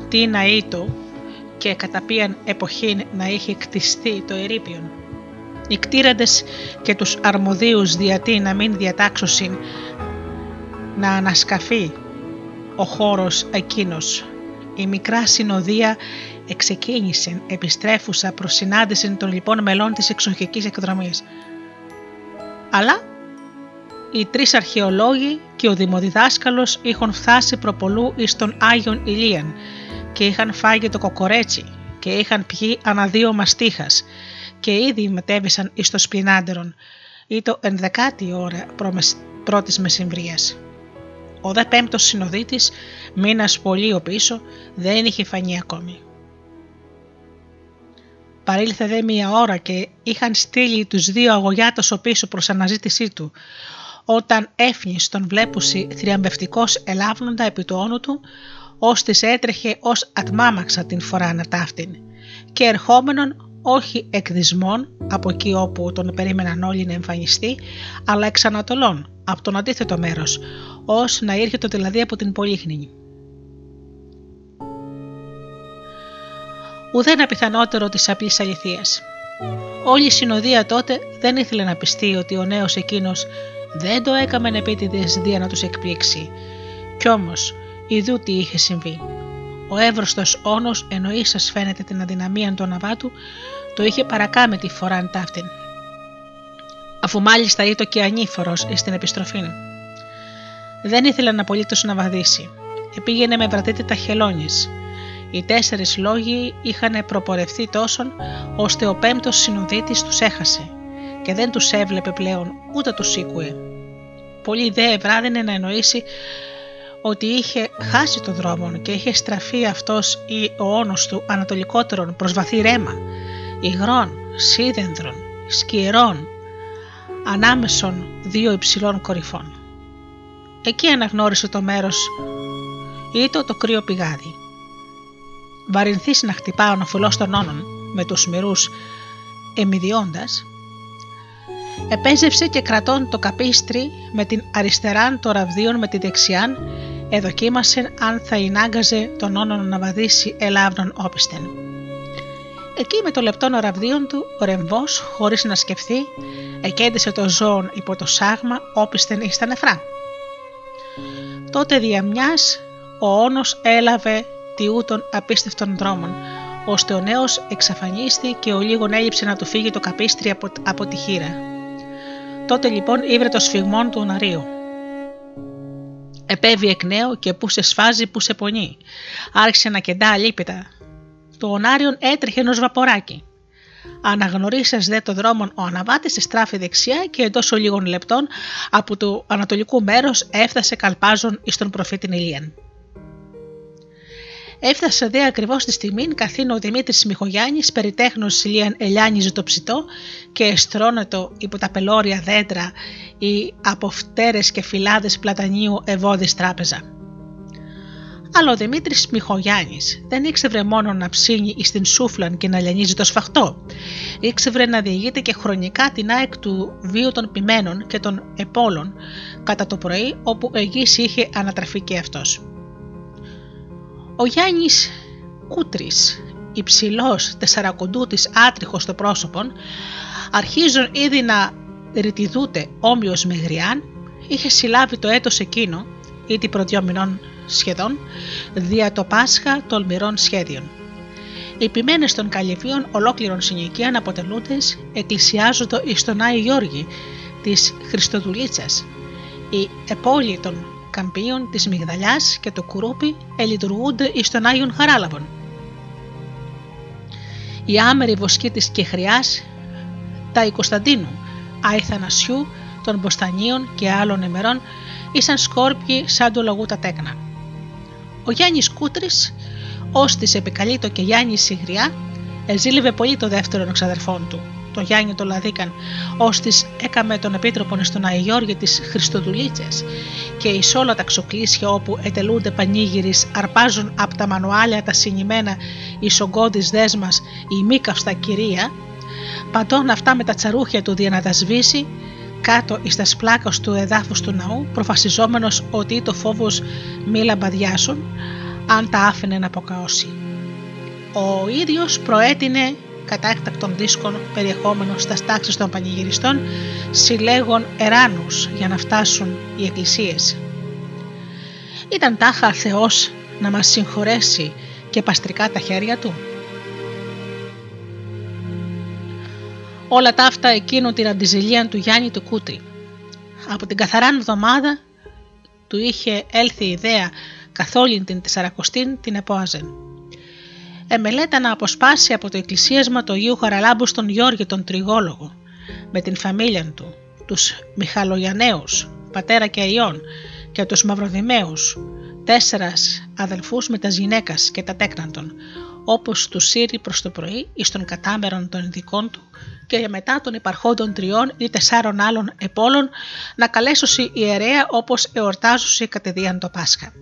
τι να ήτο και κατά ποιαν εποχή να είχε κτιστεί το ερήπιον. Οι κτήραντες και τους αρμοδίους διατί να μην διατάξωσιν να ανασκαφεί ο χώρος εκείνος. Η μικρά συνοδεία εξεκίνησε επιστρέφουσα προς συνάντηση των λοιπόν μελών της εξοχικής εκδρομής. Αλλά οι τρεις αρχαιολόγοι και ο δημοδιδάσκαλος είχαν φτάσει προπολού εις τον Άγιον Ηλίαν και είχαν φάγει το κοκορέτσι και είχαν πιει ανά δύο μαστίχας και ήδη μετέβησαν εις το σπινάντερον ή το ενδεκάτη ώρα πρώτης μεσημβρίας. Ο δε πέμπτος συνοδίτης, μήνας πολύ ο πίσω, δεν είχε φανεί ακόμη. Παρήλθε δε μία ώρα και είχαν στείλει τους δύο αγωγιάτες ο πίσω προς αναζήτησή του. Όταν έφνης τον βλέπουσι θριαμβευτικός ελάβνοντα επί του όνου του, ώστις έτρεχε ως ατμάμαξα την φορά να ταύτην και ερχόμενον όχι εκδισμών από εκεί όπου τον περίμεναν όλοι να εμφανιστεί, αλλά εξ Ανατολών, από τον αντίθετο μέρος, ως να ήρθε δηλαδή από την Πολύχνη. Ουδένα πιθανότερο της απλής αληθείας. Όλη η συνοδεία τότε δεν ήθελε να πιστεί ότι ο νέος εκείνος δεν το έκαμε επίτηδες δια να τους εκπλήξει. Κι όμως, ειδού τι είχε συμβεί. Ο εύρωστος όνος εννοεί σας φαίνεται την αδυναμία του αναβάτου, το είχε παρακάμε τη φοράν ταύτην. Αφού μάλιστα ήταν και ανήφορος στην επιστροφή. Δεν ήθελε να απολύτως να βαδίσει. Επήγαινε με βραδίτητα χελώνης. Οι τέσσερις λόγοι είχαν προπορευθεί τόσον, ώστε ο πέμπτος συνοδίτης τους έχασε και δεν τους έβλεπε πλέον ούτε τους ήκουε. Πολύ δε ευράδυνε να εννοήσει ότι είχε χάσει το δρόμο και είχε στραφεί αυτός ή ο όνος του ανατολικότερον προς βαθύ ρέμα, υγρών, σίδενδρων, σκυρών, ανάμεσων δύο υψηλών κορυφών. Εκεί αναγνώρισε το μέρος ήτο το κρύο πηγάδι. Βαρυνθείς να χτυπά ο νοφυλός των όνων με τους μυρούς εμιδιώντας, επέζευσε και κρατών το καπίστρι με την αριστεράν των ραβδίων με τη δεξιάν εδοκίμασε αν θα ενάγκαζε τον όνον να βαδίσει ελάβνον όπιστεν. Εκεί με το λεπτό ραβδίων του, ο ρεμβός, χωρίς να σκεφτεί, εκέντησε το ζώο υπό το σάγμα όπιστεν εις τα νεφρά. Τότε δια μιας, ο όνος έλαβε τιούτων απίστευτων δρόμων, ώστε ο νέος εξαφανίστη και ο λίγον έλειψε να του φύγει το καπίστρι από, από τη χείρα. Τότε λοιπόν ήβρε το σφιγμόν του οναρίου. Επέβη εκ νέου και που σε σφάζει που σε πονεί. Άρχισε να κεντά αλίπητα. Το ονάριον έτρεχε ενός βαποράκι. Αναγνωρίσε δε το δρόμο ο αναβάτης στράφη δεξιά και εντός λίγων λεπτών από το ανατολικό μέρος έφτασε καλπάζον εις τον προφήτη Ηλίαν. Έφτασε δε ακριβώς της στιγμή καθήν ο Δημήτρης Μιχογιάννης περιτέχνω Ηλίαν ελιάνιζε το ψητό και εστρώνετο υπό τα πελώρια δέντρα ή από φτέρε και φυλάδες πλατανίου ευώδης τράπεζα. Αλλά ο Δημήτρης Μιχογιάννης δεν ήξερε μόνο να ψήνει εις την σούφλαν και να λιανίζει το σφαχτό. Ήξερε να διηγείται και χρονικά την ΑΕΚ του βίου των ποιμένων και των επόλων κατά το πρωί όπου εγγύς είχε ανατραφεί και αυτός. Ο Γιάννης Κούτρης, υψηλός τεσσαρακοντούτης άτριχος στο πρόσωπο, αρχίζουν ήδη να ρητιδούται όμοιος με γριάν, είχε συλλάβει το έτος εκείνο, ήδη προ δυο μηνών σχεδόν, δια το Πάσχα τολμηρών σχέδιων. Οι ποιμένες των καλυβίων ολόκληρων συνοικίαν αποτελούντες εκκλησιάζονται εις τον Άη Γιώργη της Χριστοδουλίτσας. Οι επόλοι των καμπίων της Μυγδαλιάς και το κουρούπι ελειτουργούνται εις τον Άγιον Χαράλαβον. Η άμερη βοσκή της Κεχριάς, τα Κωνσταντίνου, Άι Θανασιού, των Μποστανίων και άλλων ημερών ήσαν σκόρπιοι σαν του λαγού τα τέκνα. Ο Γιάννης Κούτρης, ως της επικαλείτο και Γιάννη Σιγριά, εζήλευε πολύ το δεύτερο ξαδερφόν του, τον Γιάννη το Λαδίκαν, ώστε έκαμε τον επίτροπον στον Αϊγιώργη της Χριστοδουλίτσες και εις όλα τα ξοκλήσια όπου ετελούνται πανίγυρι αρπάζουν από τα μανουάλια τα συνημένα εις ογκώδη δέσμας η μη καυστά κυρία, παντών αυτά με τα τσαρούχια του δια να τα σβήσει, κάτω εις τας σπλάκος του εδάφους του ναού, προφασιζόμενος ότι το φόβος μη λαμπαδιάσουν, αν τα άφηνε να αποκαώσει. Ο ίδιος προέτεινε κατά έκτακτων δίσκων περιεχόμενο στα τάξεις των πανηγυριστών συλλέγων εράνους για να φτάσουν οι εκκλησίες. Ήταν τάχα Θεός να μας συγχωρέσει και παστρικά τα χέρια Του. Όλα τα αυτά εκείνο την αντιζηλία του Γιάννη του Κούτρη. Από την καθαράν εβδομάδα του είχε έλθει η ιδέα καθ' όλη την τεσσαρακοστήν την επόαζεν εμελέτα να αποσπάσει από το εκκλησίασμα του Αγίου Χαραλάμπους στον Γιώργη τον Τριγόλογο, με την φαμίλια του, τους Μιχαλογιανέους, πατέρα και Ιών, και τους Μαυροδημαίους, τέσσερας αδελφούς με τα γυναίκας και τα τέκναντον, όπως του σύρει προς το πρωί εις των κατάμερων των ειδικών του και μετά των υπαρχόντων τριών ή τεσσάρων άλλων επόλων να καλέσουν ιερέα όπως εορτάζουσι κατεδίαν το Πάσχα.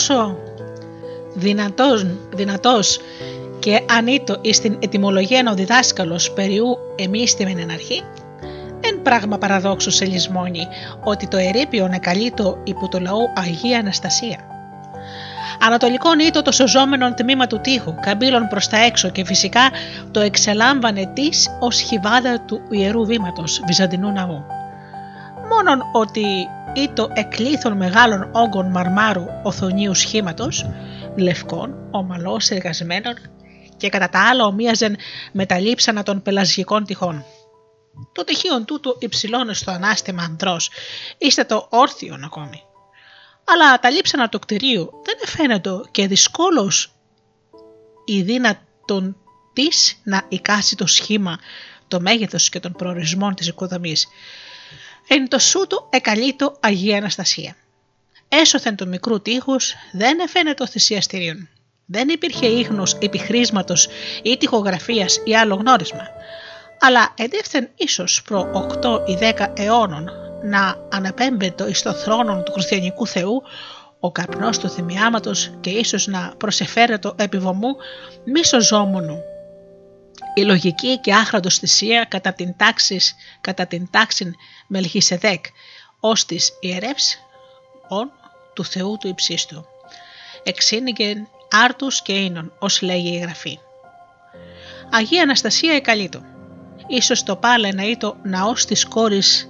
Όσο δυνατός, δυνατός και ανήτο εις την ετυμολογία ο διδάσκαλος περιού εμείς τη αρχή, εν πράγμα παραδόξου σε λησμόνι ότι το ερήπιον εκαλείτο υπό το λαό Αγία Αναστασία. Ανατολικό νήτο το σωζόμενο τμήμα του τείχου, καμπύλων προς τα έξω και φυσικά το εξελάμβανε της ως χιβάδα του Ιερού Βήματος Βυζαντινού Ναού. Μόνον ότι ή το εκλήθων μεγάλων όγκων μαρμάρου οθονίου σχήματος, λευκών, ομαλώς εργασμένων και κατά τα άλλα ομοίαζεν με τα λείψανα των πελασγικών τυχών. Το τυχείο τούτο υψηλώνε στο ανάστημα ανδρός, είστε το όρθιον ακόμη. Αλλά τα λείψανα του κτηρίου δεν φαίνεται και δυσκόλως η δύνατον της να εικάσει το σχήμα, το μέγεθος και τον προορισμό της οικοδομής. Εν το σούτο εκαλείτο Αγία Αναστασία. Έσωθεν του μικρού τείχους δεν εφαίνεται το θυσιαστήριον. Δεν υπήρχε ίχνος επιχρήσματος ή τυχογραφίας ή άλλο γνώρισμα. Αλλά εντεύθεν ίσως προ 8 ή 10 αιώνων να αναπέμπετο εις το θρόνο του χριστιανικού Θεού ο καπνός του θυμιάματος και ίσως να προσεφέρετο επιβομού μη σωζόμονου. Η λογική και άχραντος θυσία κατά την τάξης, κατά την τάξη Μελχισεδέκ ως της ιερεύς ον του Θεού του υψίστου. Εξήνικεν άρτους και ίνων, ως λέγει η Γραφή. Αγία Αναστασία εκαλείτο. Ίσως το πάλε να το ναός της κόρης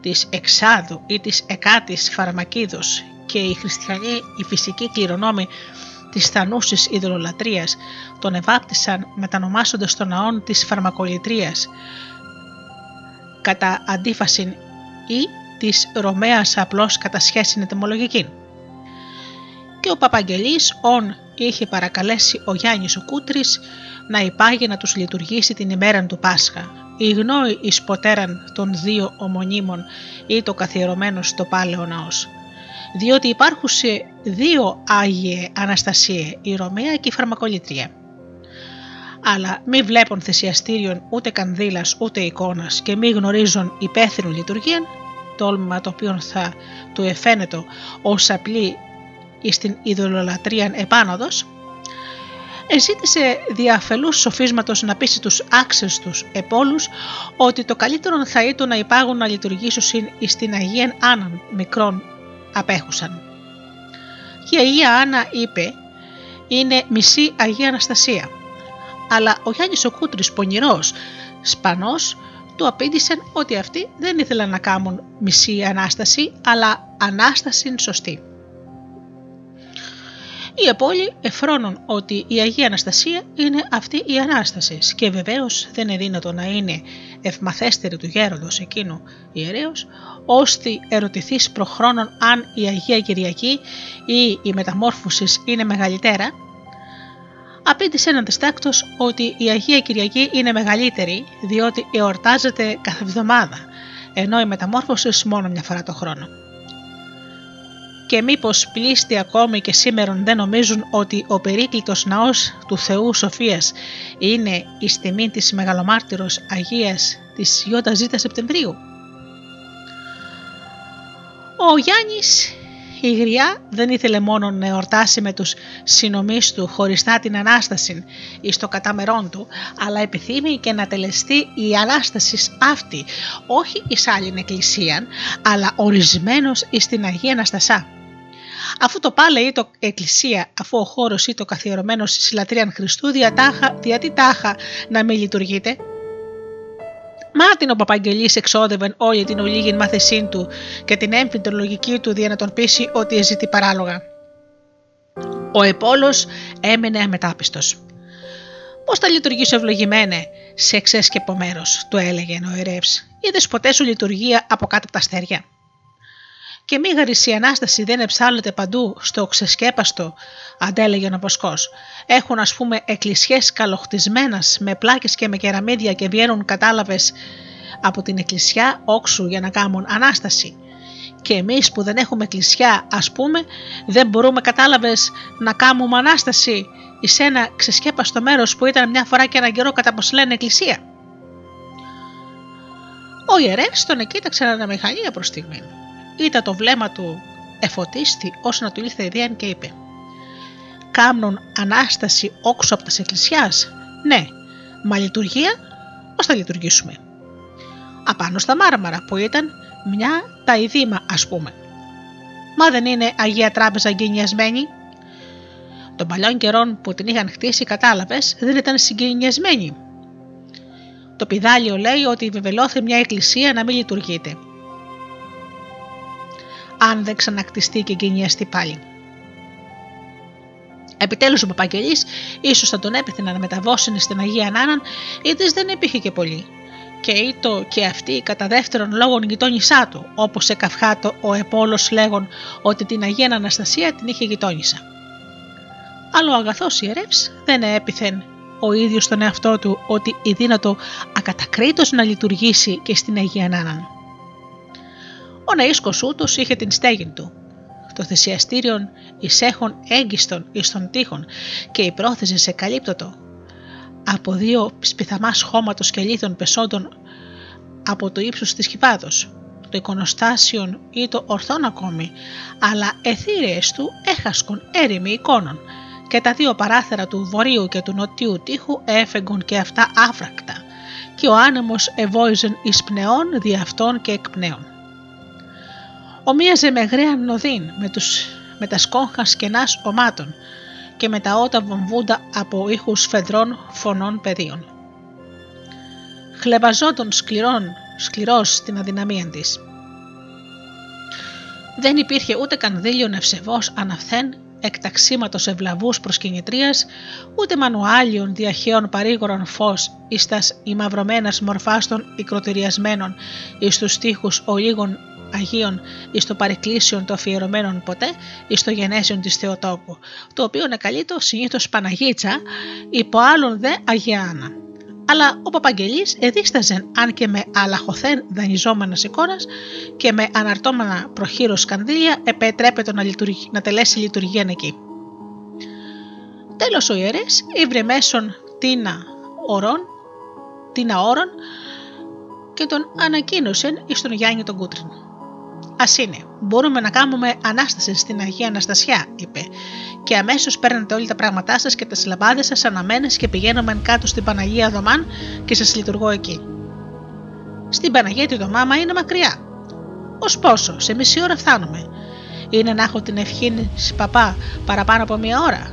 της Εξάδου ή της Εκάτης Φαρμακίδος και οι χριστιανοί, οι φυσικοί κληρονόμοι της θανούσης ειδωλολατρίας τον ευάπτισαν μετανομάσοντας τον ναόν της φαρμακολητρίας κατά αντίφαση ή της Ρωμαίας απλώς κατά σχέση ετοιμολογική. Και ο Παπαγγελής ον είχε παρακαλέσει ο Γιάννης ο Κούτρης να υπάγει να τους λειτουργήσει την ημέρα του Πάσχα. Η γνώη εις ποτέραν των δύο ομονίμων ή το καθιερωμένο στο πάλαιο ναός. Διότι υπάρχουν δύο Άγιε Αναστασίε, η Ρωμαία και η Φαρμακολητρία. Αλλά μη βλέπουν θυσιαστήριον ούτε κανδύλας ούτε εικόνας και μη γνωρίζουν υπαίθυνου λειτουργία, τόλμημα το οποίο θα του εφαίνεται ως απλή στην ειδωλολατρία επάνωδος, εζήτησε διαφελούς σοφίσματος να πείσει τους άξιους επόλου ότι το καλύτερο θα ήταν να υπάγουν να λειτουργήσουν στην Αγία Άννα μικρών απέχουσαν. Και η Αγία Άννα είπε είναι μισή Αγία Αναστασία. Αλλά ο Γιάννης ο Κούτρης πονηρός, σπανός, του απήντησαν ότι αυτοί δεν ήθελαν να κάνουν μισή Ανάσταση, αλλά Ανάσταση σωστή. Οι Απόλοι εφρώνουν ότι η Αγία Αναστασία είναι αυτή η Ανάστασης και βεβαίως δεν είναι δύνατο να είναι ευμαθέστερη του γέροντος εκείνου ιερέως, ώστε ερωτηθείς προχρόνων αν η Αγία Κυριακή ή η μεταμόρφωσης είναι μεγαλύτερα, απήντησε έναν διστάκτος ότι η Αγία Κυριακή είναι μεγαλύτερη διότι εορτάζεται κάθε εβδομάδα, ενώ η μεταμόρφωση μόνο μια φορά το χρόνο και μήπως πλήστοι ακόμη και σήμερα δεν νομίζουν ότι ο περίκλητος ναός του Θεού Σοφίας είναι η στιμή της μεγαλομάρτυρος Αγίας της ΙΖ Σεπτεμβρίου; Ο Γιάννης η γριά δεν ήθελε μόνο να εορτάσει με τους συνομείς του χωριστά την Ανάσταση εις το κατάμερόν του, αλλά επιθύμει και να τελεστεί η Ανάστασης αυτή, όχι εις άλλην εκκλησίαν, αλλά ορισμένος εις την Αγία Αναστασά. Αφού το πάλε ή το εκκλησία, αφού ο χώρος ή το καθιερωμένος στη λατρείαν Χριστού, διατάχα, γιατί τάχα να μην λειτουργείτε. Μάτιν ο Παπαγγελής εξόδευεν όλη την ολίγη μάθησή του και την έμφυντο λογική του δια να τον πείσει ότι εζητεί παράλογα. Ο Επόλος έμεινε αμετάπιστος. Πώς θα λειτουργήσω ευλογημένε σε εξέσκεπο μέρος, του έλεγε ο Ερεύ. Είδες ποτέ σου λειτουργία από κάτω από τα αστέρια και μη η Ανάσταση δεν εψάλλεται παντού στο ξεσκέπαστο, αντέλεγε ο Ποσκό. Έχουν ας πούμε εκκλησιές καλοχτισμένες με πλάκες και με κεραμίδια και βγαίνουν κατάλαβες από την εκκλησιά όξου για να κάνουν Ανάσταση. Και εμείς που δεν έχουμε εκκλησιά ας πούμε δεν μπορούμε κατάλαβες να κάνουμε Ανάσταση εις ένα ξεσκέπαστο μέρος που ήταν μια φορά και έναν καιρό κατά πως λένε εκκλησία. Ο ιερεύς τον εκοίταξε αναμηχανία προς στιγμή. Ήταν το βλέμμα του εφωτίστη ώστε να του ήλθε ιδέα και είπε «Κάμνουν Ανάσταση όξω από τα εκκλησιάς» «Ναι, μα λειτουργία, πώς θα λειτουργήσουμε» απάνω στα μάρμαρα που ήταν μια ταϊδήμα ας πούμε. Μα δεν είναι Αγία Τράπεζα εγκαινιασμένη. Των παλιών καιρών που την είχαν χτίσει κατάλαβες δεν ήταν συγκαινιασμένη. Το πιδάλιο λέει ότι βεβαιώθηκε μια εκκλησία να μην λειτουργείται. Αν δεν ξανακτιστεί και εγκαινιαστεί πάλι. Επιτέλους ο Παπαγγελής ίσως θα τον έπαιθε να μεταβώσει στην Αγία Νάναν, γιατί δεν υπήρχε και πολύ και ήτο και αυτή κατά δεύτερον λόγον γειτόνισά του, όπως σε καυχάτο ο Επόλος λέγον ότι την Αγία Αναστασία την είχε γειτόνισα. Αλλά ο αγαθός ιερεύ δεν έπιθεν ο ίδιος τον εαυτό του ότι η δύνατο ακατακρίτως να λειτουργήσει και στην Αγία Νάναν. Ο ναΐσκο ούτως είχε την στέγη του, το θυσιαστήριον εισέχων έγκιστον εις των τείχων και η πρόθεση σε καλύπτωτο από δύο σπιθαμάς χώματος και λίθων πεσόντων από το ύψος της χιβάδος. Το εικονοστάσιον ή το ορθόν ακόμη, αλλά εθήρεες του έχασκον έρημοι εικόνων και τα δύο παράθυρα του βορείου και του νοτιού τείχου έφεγγον και αυτά άφρακτα και ο άνεμος ευόιζεν εις πνεών δι' αυτών και εκπνέων. Ομοίαζε με γραία νοδύν με, τους, με τα σκόγχα σκενάς ομάτων και με τα ότα βομβούντα από ήχους φεδρών φωνών πεδίων. Χλεβαζόταν σκληρών, σκληρός στην αδυναμία της. Δεν υπήρχε ούτε καν δίλιον ευσεβός αναφθέν εκταξίματος ευλαβούς προσκυνητρίας, ούτε μανουάλιων διαχαίων παρήγορων φως εις τας ημαυρωμένας μορφάς των οικροτηριασμένων εις τους στίχους ολίγων Αγίων εις το παρεκκλήσιον των αφιερωμένων ποτέ εις το γενέσιον της Θεοτόκου, το οποίο το συνήθως Παναγίτσα, υπό άλλον δε Αγιάνα. Αλλά ο Παπαγγελής εδίσταζεν αν και με αλαχωθέν δανειζόμενας εικόνας και με αναρτώμενα προχείρως σκανδύλια επέτρεπε να, λειτουργεί, να τελέσει λειτουργία εκεί. Τέλος ο ιερέας ήβρε μέσον τίνα ορών, τίνα όρων και τον ανακοίνωσεν εις τον Γιάννη τον Κούτρινο. Α είναι, μπορούμε να κάνουμε ανάσταση στην Αγία Αναστασιά, είπε, και αμέσως παίρνετε όλοι τα πράγματά σας και τι λαμπάδε σας αναμένες και πηγαίνουμε κάτω στην Παναγία Δωμάν και σας λειτουργώ εκεί. Στην Παναγία τη Δωμάμα είναι μακριά. Ω πόσο, σε μισή ώρα φτάνουμε. Είναι να έχω την ευχή παπά παραπάνω από μία ώρα.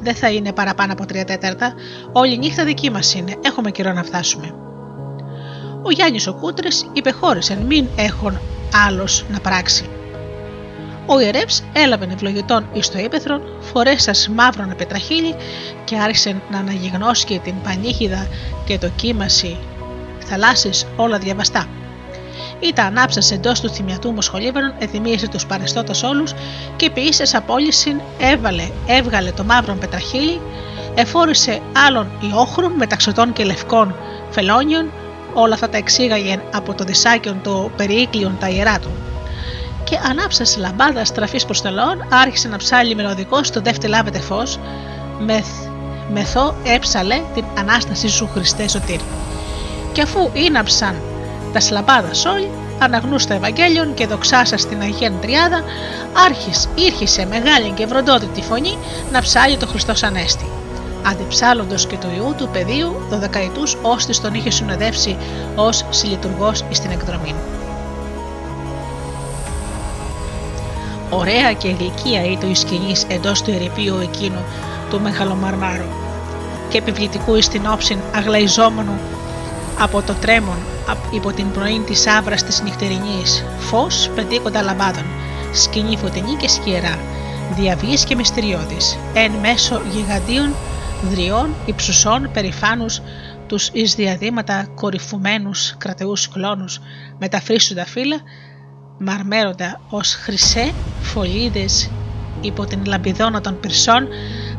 Δεν θα είναι παραπάνω από τρία τέταρτα. Όλη νύχτα δική μας είναι. Έχουμε καιρό να φτάσουμε. Ο Γιάννης ο Κούτρε υπεχώρησε μην έχουν άλλος να πράξει. Ο ιερεύς έλαβε ευλογητών εις το ύπεθρον, φορέσα μαύρον πετραχύλι και άρχισε να αναγυγνώσει την πανίχιδα και το κύμαση θαλάσσης όλα διαβαστά. Ήταν ανάψας εντός του θυμιατού μοσχολίβερον, εθυμίασε τους παρεστώτα όλους και ποιήσε απόλυση έβαλε, έβγαλε το μαύρο πετραχύλι, εφόρησε άλλων ιόχρων μεταξωτών και λευκών φελόνιων, Όλα αυτά τα εξήγαγε από το δισάκιον το περιήκλιον τα ιερά του. Και ανάψα λαμπάδα στραφής προς τελών, άρχισε να ψάλει μελωδικό στο δεύτερο λάβετε φως, μεθ, μεθό έψαλε την ανάστασή σου Χριστέ Σωτήρ. Και αφού ίναψαν τα σλαμπάδας όλοι, αναγνούς το Ευαγγέλιον και δοξάσα στην Αγία Τριάδα, άρχισε, ήρχισε μεγάλη και βροντότητη φωνή να ψάλει το Χριστός Ανέστη αντιψάλλοντος και του ιού του πεδίου δωδεκαετούς ώστε τον είχε συνοδεύσει ως συλλειτουργός στην εκδρομή. Ωραία και γλυκία ήταν η σκηνής εντός του ερηπείου εκείνου του μεγαλομαρμάρου και επιβλητικού εις την όψιν αγλαϊζόμενου από το τρέμον υπό την πρωί της άβρας της νυχτερινής, φως πεντήκοντα λαμπάδων, σκηνή φωτεινή και σκιερά, διαβή και μυστηριώδη, εν μέσω γιγαντίων δριών, υψουσών, περηφάνους, τους εις διαδήματα κορυφουμένους κρατεούς κλόνους με τα φρύσοντα φύλλα, μαρμέροντα ως χρυσέ φωλίδες υπό την λαμπιδόνα των πυρσών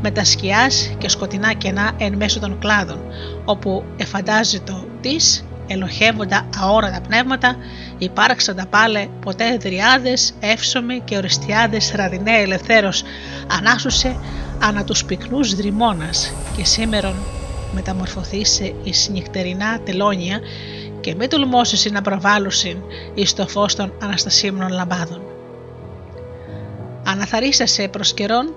με τα σκιάς και σκοτεινά κενά εν μέσω των κλάδων, όπου εφαντάζεται της ελοχεύοντα αόρατα πνεύματα, υπάρξαντα πάλε ποτέ δριάδες, εύσωμοι και οριστιάδες ραδινέ ελευθέρως ανάσουσε ανα τους πυκνούς δρυμώνας και σήμερον μεταμορφωθεί σε εις νυχτερινά τελώνια και μη τολμώσεις να προβάλλουσιν εις το φως των αναστασίμνων λαμπάδων. Αναθαρίσασε προς καιρόν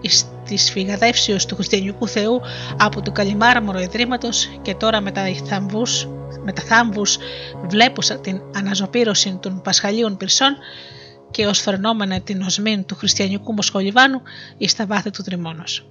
εις της φυγαδεύσεως του χριστιανικού θεού από του καλυμάρμορο ιδρύματος και τώρα με τα θάμβους, με τα θάμβους βλέπουσα την αναζωπήρωση των πασχαλίων πυρσών και ως φερνόμενα την οσμήν του χριστιανικού μοσχολιβάνου εις τα βάθη του τριμώνος.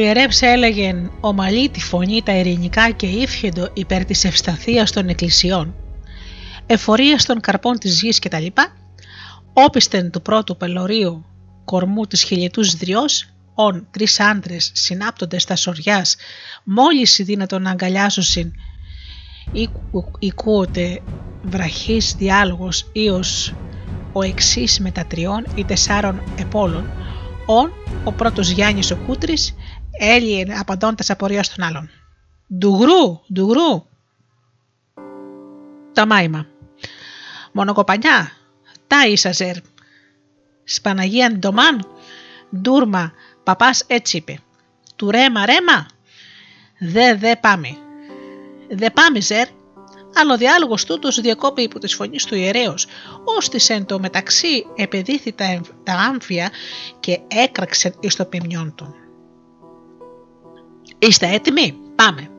Ιερεύς έλεγε ομαλή τη φωνή τα ειρηνικά και ύφχεντο υπέρ της ευσταθίας των εκκλησιών, εφορίας των καρπών της γης κτλ, όπιστεν του πρώτου πελωρίου κορμού της χιλιετούς δριός, ον τρεις άντρες συνάπτοντες τα σοριάς, μόλις δύνατον να αγκαλιάσουσιν, οικούονται βραχής διάλογος ίος ο εξής με τα τριών ή τεσσάρων επόλων, ον ο πρώτος Γιάννης ο Κούτρης έλυε απαντώντας απορία στον άλλον. «Ντουγρού, ντουγρού». Το μάιμα. «Μονοκοπανιά, τα ίσαζερ». «Σπαναγία ντομάν, ντούρμα, παπάς έτσι είπε». του ρέμα ρέμα. Δε δε πάμε. Δε πάμε ζερ. Αλλά ο διάλογο τούτο διακόπη υπό τη φωνής του ιερέως, ώστε εν το μεταξύ επεδίθη τα, τα άμφια και έκραξε εις το ποιμιόν του. Είστε έτοιμοι, πάμε.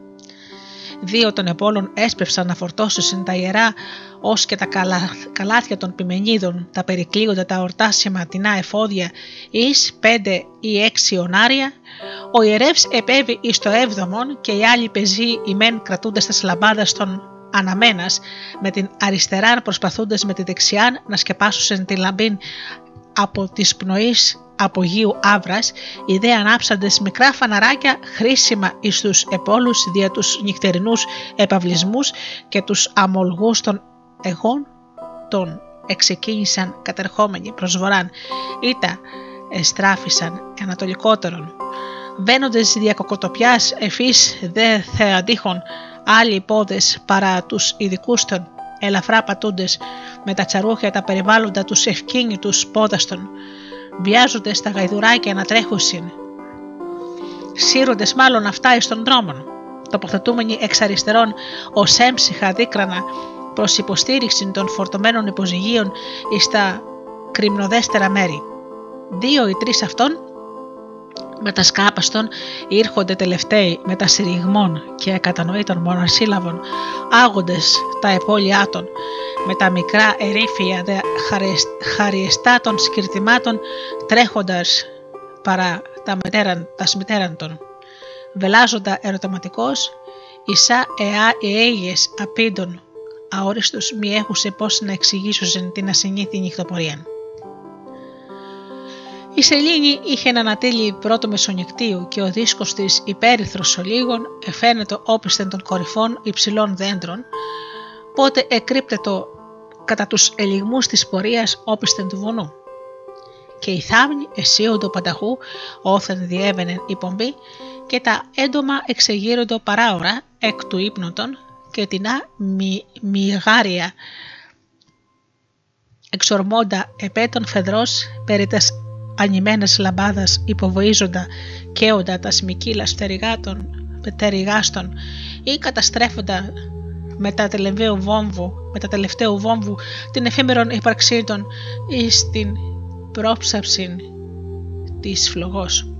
Δύο των επόλων έσπευσαν να φορτώσουν τα ιερά ως και τα καλά, καλάθια των πιμενίδων, τα περικλείοντα τα ορτάσια ματινά εφόδια εις πέντε ή έξι ονάρια. Ο ιερεύς επέβη εις το έβδομον και οι άλλοι πεζοί ημέν κρατούνται στα λαμπάδα των αναμένας, με την αριστερά προσπαθούνται με τη δεξιά να σκεπάσουν τη λαμπίν από τις πνοής απογείου άβρας, οι δε ανάψαντες μικρά φαναράκια χρήσιμα εις τους επόλους δια τους νυχτερινούς επαυλισμούς και τους αμολγούς των εγών των εξεκίνησαν κατερχόμενοι προς βοράν, ήτα εστράφησαν ανατολικότερον. Βαίνοντες διακοκοτοπιάς εφής δε θεαντήχων άλλοι πόδες παρά τους ειδικούς των ελαφρά πατούντες με τα τσαρούχια τα περιβάλλοντα τους ευκίνητους πόδαστων βιάζονται στα γαϊδουράκια να τρέχουσιν. Σύρονται μάλλον αυτά εις των δρόμων, τοποθετούμενοι εξ αριστερών ως έμψυχα δίκρανα προς υποστήριξη των φορτωμένων υποζυγίων εις τα κρυμνοδέστερα μέρη. Δύο ή τρεις αυτών με τα σκάπαστον ήρχονται τελευταίοι με τα συρριγμών και κατανοήτων μονασύλλαβων, άγοντες τα επόλια των, με τα μικρά ερήφια δε χαριεστά των σκυρτημάτων τρέχοντας παρά τα, μετέραν, τα σμητέραν των. Βελάζοντα ερωτηματικός, Ισά εά εέγες απίντων αόριστος μη έχουσε πώς να εξηγήσουν την ασυνήθη νυχτοπορία. Η σελήνη είχε έναν ατέλει πρώτο μεσονικτίου και ο δίσκος της υπέρυθρος ολίγων εφαίνεται όπισθεν των κορυφών υψηλών δέντρων, πότε εκρύπτετο κατά τους ελιγμούς της πορείας όπισθεν του βουνού. Και η θάμνη εσύοντο πανταχού όθεν διέβαινε η πομπή και τα έντομα εξεγείροντο παράωρα εκ του ύπνοτον και την μη, μηγάρια εξορμώντα επέτων φεδρός περί τας ανημένες λαμπάδας υποβοίζοντα καίοντα τα σμικύλα στεριγάτων, πτεριγάστων ή καταστρέφοντα με τα τελευταίου βόμβου, με τα τελευταίου βόμβου την εφήμερον ύπαρξή των ή στην πρόψαυση της φλογός.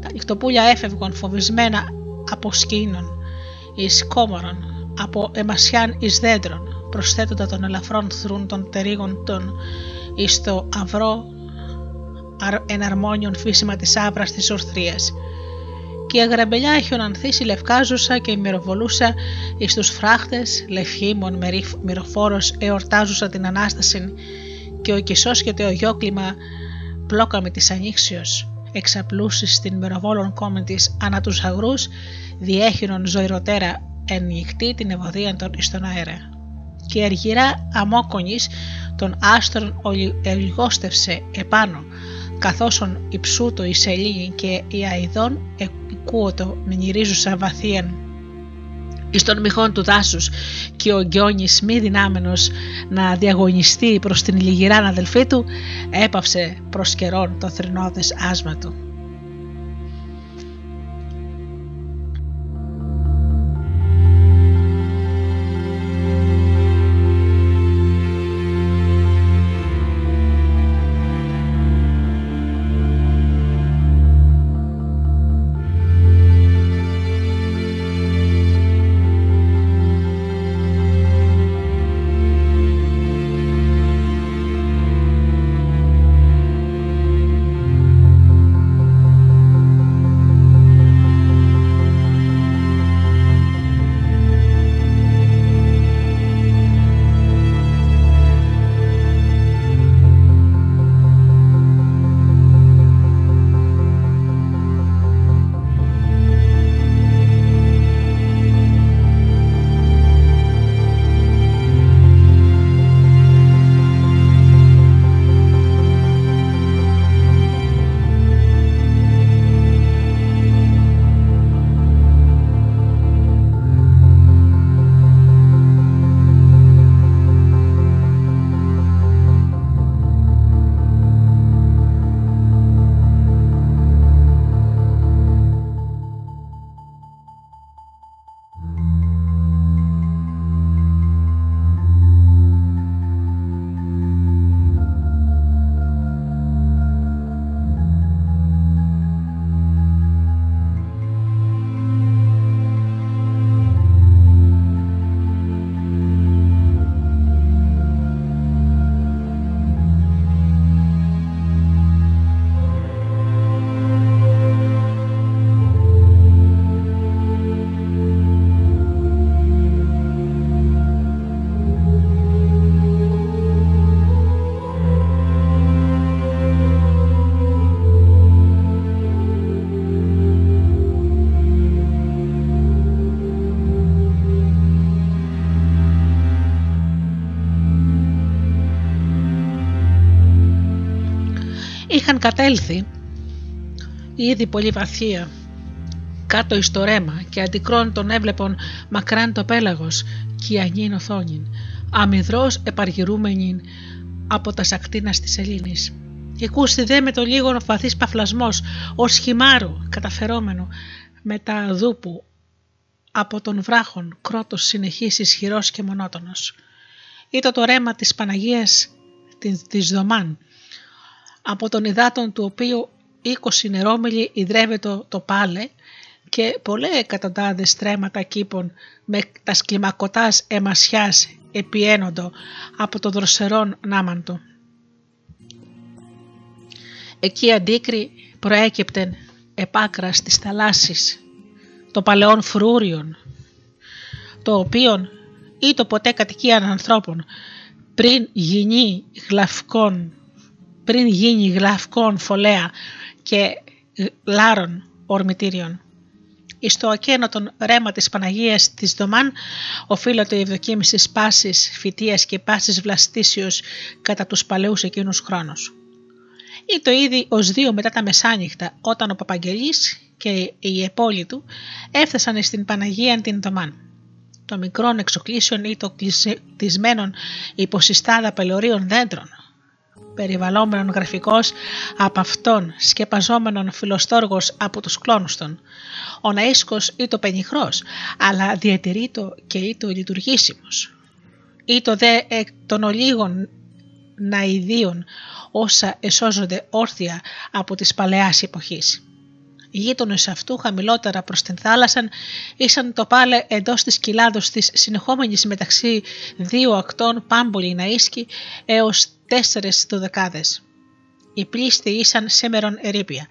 Τα νυχτοπούλια έφευγαν φοβισμένα από σκήνων, εις κόμορων, από εμασιάν εις δέντρων, προσθέτοντα των ελαφρών θρούν των τερίγων των εις το αυρό εναρμόνιον φύσιμα της άβρας της ορθρίας. Και η αγραμπελιά έχει ονανθήσει λευκάζουσα και μυροβολούσα εις τους φράχτες, λευχήμων μυροφόρος εορτάζουσα την Ανάσταση και ο κισός και το γιόκλημα πλόκαμε της ανήξιος εξαπλούσεις στην μυροβόλων κόμmen της ανά τους αγρούς διέχυνον ζωηροτέρα εν την ευωδία των εις τον αέρα. Και αργυρά αμόκονης τον άστρον ολιγόστευσε επάνω καθώς υψούτο η σελήνη και η αηδόν εκούωτο μηνυρίζουσα βαθίαν εις των μυχών του δάσους και ο Γκιόνης μη δυνάμενος να διαγωνιστεί προς την λιγυράν αδελφή του έπαυσε προς καιρόν το θρηνώδες άσμα του. Κατέλθει ήδη πολύ βαθία κάτω εις το ρέμα και αντικρών τον έβλεπον μακράν το πέλαγος και ανήν οθόνην, αμυδρός επαργυρούμενην από τα σακτίνας της Ελλήνης. Εκούστη δε με το λίγο βαθύς παφλασμός, ως χυμάρου καταφερόμενο με τα δούπου από τον βράχον κρότος συνεχής ισχυρός και μονότονος. Ήταν το ρέμα της Παναγίας της Δωμάν, από τον υδάτων του οποίου είκοσι νερόμιλοι ιδρεύεται το πάλε και πολλέ εκατοντάδες στρέμματα κήπων με τα σκλημακωτάς εμασιάς επιένοντο από το δροσερόν νάμαντο. Εκεί αντίκρι προέκυπτεν επάκρα της θαλάσσης το παλαιόν φρούριον, το οποίον ή το ποτέ κατοικίαν ανθρώπων πριν γίνει γλαυκών, πριν γίνει γλαυκών φωλέα και λάρων ορμητήριων. Εις το ακένοτον ρέμα της Παναγίας της Δωμάν οφείλεται η ευδοκίμηση πάσης φυτίας και πάσης βλαστήσεως κατά τους παλαιούς εκείνους χρόνους. Ή το ήδη ως δύο μετά τα μεσάνυχτα όταν ο Παπαγγελής και οι επόλοι του έφτασαν στην Παναγία την Δωμάν. Το μικρόν εξοκλήσεων ή το κλεισμένον υποσυστάδα πελωρίων δέντρων, περιβαλλόμενον γραφικός από αυτόν, σκεπαζόμενον φιλοστόργος από τους κλόνους των, ο ναΐσκος ή το πενιχρός, αλλά διατηρείτο και ή το λειτουργήσιμος, ή το δε εκ των ολίγων ναηδίων όσα εσώζονται όρθια από τις παλαιάς εποχής. Οι γείτονες αυτού, χαμηλότερα προς την θάλασσα, ήσαν το πάλε εντός της κοιλάδος της συνεχόμενης μεταξύ δύο ακτών πάμπολη να ίσκει έως τέσσερι δωδεκάδες. Οι πλήστοι ήσαν σήμερον ερήπια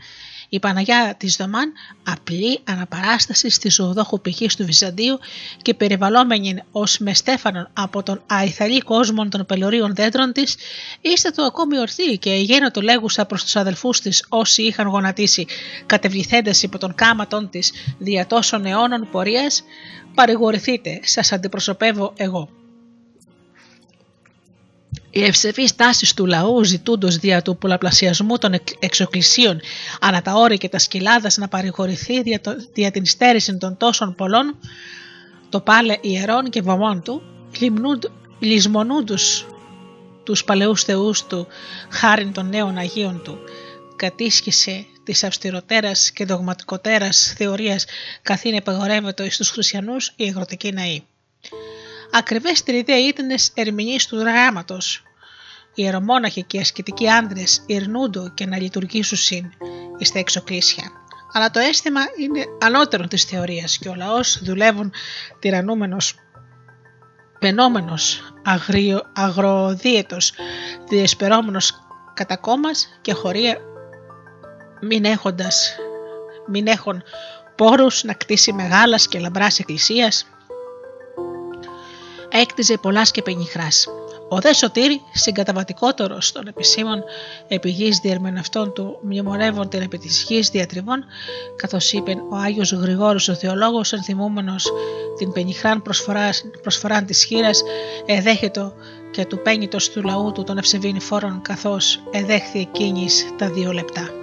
η Παναγιά της Δωμάν απλή αναπαράσταση στη ζωοδόχου πηγή του Βυζαντίου και περιβαλλόμενη ως με στέφανον από τον αϊθαλή κόσμο των πελωρίων δέντρων της, είστε το ακόμη ορθή και γένο το λέγουσα προς τους αδελφούς της όσοι είχαν γονατίσει κατεβληθέντες υπό τον κάματον της δια τόσων αιώνων πορείας, παρηγορηθείτε, σας αντιπροσωπεύω εγώ. Οι ευσεβείς τάσεις του λαού ζητούντος δια του πολλαπλασιασμού των εξοκλησίων ανά τα όρια και τα σκυλάδα να παρηγορηθεί δια, το, δια την στέρηση των τόσων πολλών, το πάλε ιερών και βομών του, λησμονούντους τους παλαιούς θεούς του χάριν των νέων Αγίων του, κατήσχησε της αυστηροτέρας και δογματικοτέρας θεωρίας καθήν επαγορεύεται στους χριστιανούς η αγροτική ναή. Ακριβέστερη ιδέα ήταν ερμηνείς του δράματο. Οι ιερομόναχοι και οι ασκητικοί άντρες ειρνούντο και να λειτουργήσουν συν στα εξοκλήσια. Αλλά το αίσθημα είναι ανώτερο της θεωρίας και ο λαός δουλεύουν τυραννούμενος, πενόμενος, αγροδίαιτο, διεσπερώμενο κατά κόμmas και χωρία μην έχοντας, μην έχουν πόρους να κτίσει μεγάλας και λαμπράς εκκλησίας έκτιζε πολλά και πενιχράς. Ο δε Σωτήρη, συγκαταβατικότερο των επισήμων επιγής διερμενευτών του, μνημονεύων την επί διατριβών, καθώς είπε ο Άγιος Γρηγόρος ο Θεολόγος, ενθυμούμενος την πενιχράν προσφορά, προσφοράν της χείρας, εδέχετο και του πένιτος του λαού του των ευσεβήνη φόρων, καθώς εδέχθη εκείνης τα δύο λεπτά.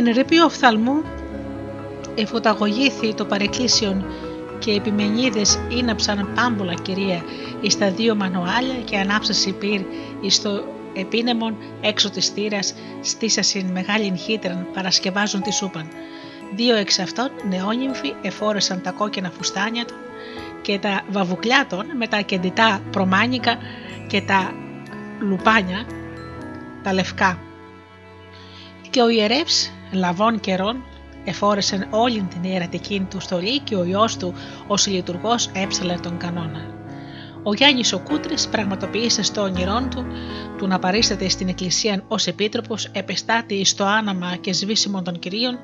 Εν ρεπείο οφθαλμού εφωταγωγήθη το παρεκκλήσιον και οι επιμενίδες ίναψαν πάμπολα κυρία εις τα δύο μανουάλια και ανάψαση πυρ εις το επίνεμον έξω της θύρας στήσασιν μεγάλην χύτραν παρασκευάζουν τη σούπαν. Δύο εξ αυτών νεόνυμφοι εφόρεσαν τα κόκκινα φουστάνια των και τα βαβουκλιά των με τα κεντητά προμάνικα και τα λουπάνια, τα λευκά. Και ο ιερεύς λαβών καιρών εφόρεσαν όλη την ιερατική του στολή και ο ιός του ως λειτουργός έψαλε τον κανόνα. Ο Γιάννης ο Κούτρης πραγματοποίησε στο όνειρό του του να παρίσταται στην Εκκλησία ως επίτροπος, επεστάτη στο άναμα και σβήσιμο των κυρίων,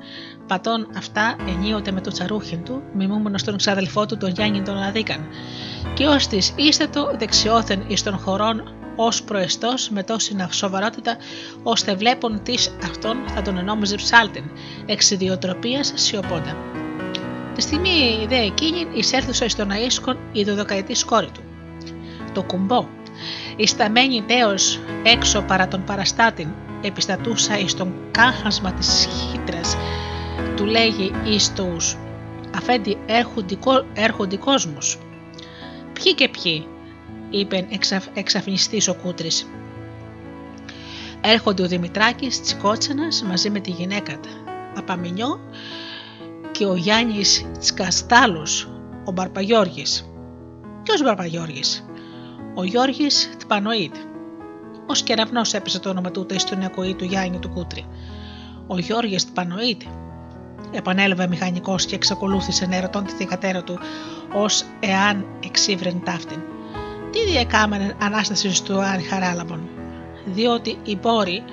πατών αυτά ενίοτε με το τσαρούχιν του, μιμούμενος στον ξαδελφό του τον Γιάννη τον Αδίκαν, και ως της ίστατο δεξιόθεν εις των χωρών ως προεστός με τόση σοβαρότητα, ώστε βλέπουν τη αυτόν θα τον ενόμιζε ψάλτην, εξ ιδιοτροπία σιωπώντα. Τη στιγμή δε εκείνη εισέρθουσα ει τον Αΐσκον η δωδεκαετής κόρη του το κουμπό. Η σταμένη τέος έξω παρά τον παραστάτην επιστατούσα εις τον κάχασμα της χύτρας του λέγει εις τους αφέντη έρχονται, κόσμος. Ποιοι και ποιοι, είπε εξαφ, εξαφνιστής ο Κούτρης. Έρχονται ο Δημητράκης Τσικότσενας μαζί με τη γυναίκα του, Απαμινιό και ο Γιάννης Τσικαστάλος, ο Μπαρπαγιώργης. Ποιος Μπαρπαγιώργης, ο Γιώργης Τπανοίτ. Ω κεραυνό έπεσε το όνομα του στον ακοή του Γιάννη του Κούτρι. Ο Γιώργης Τπανοίτ, επανέλαβε μηχανικός και εξακολούθησε να ερωτών τη θηγατέρα του, ως εάν εξήβρεν ταύτην. Τι διεκάμενε ανάσταση του Αν Χαράλαμπον, διότι η πόρη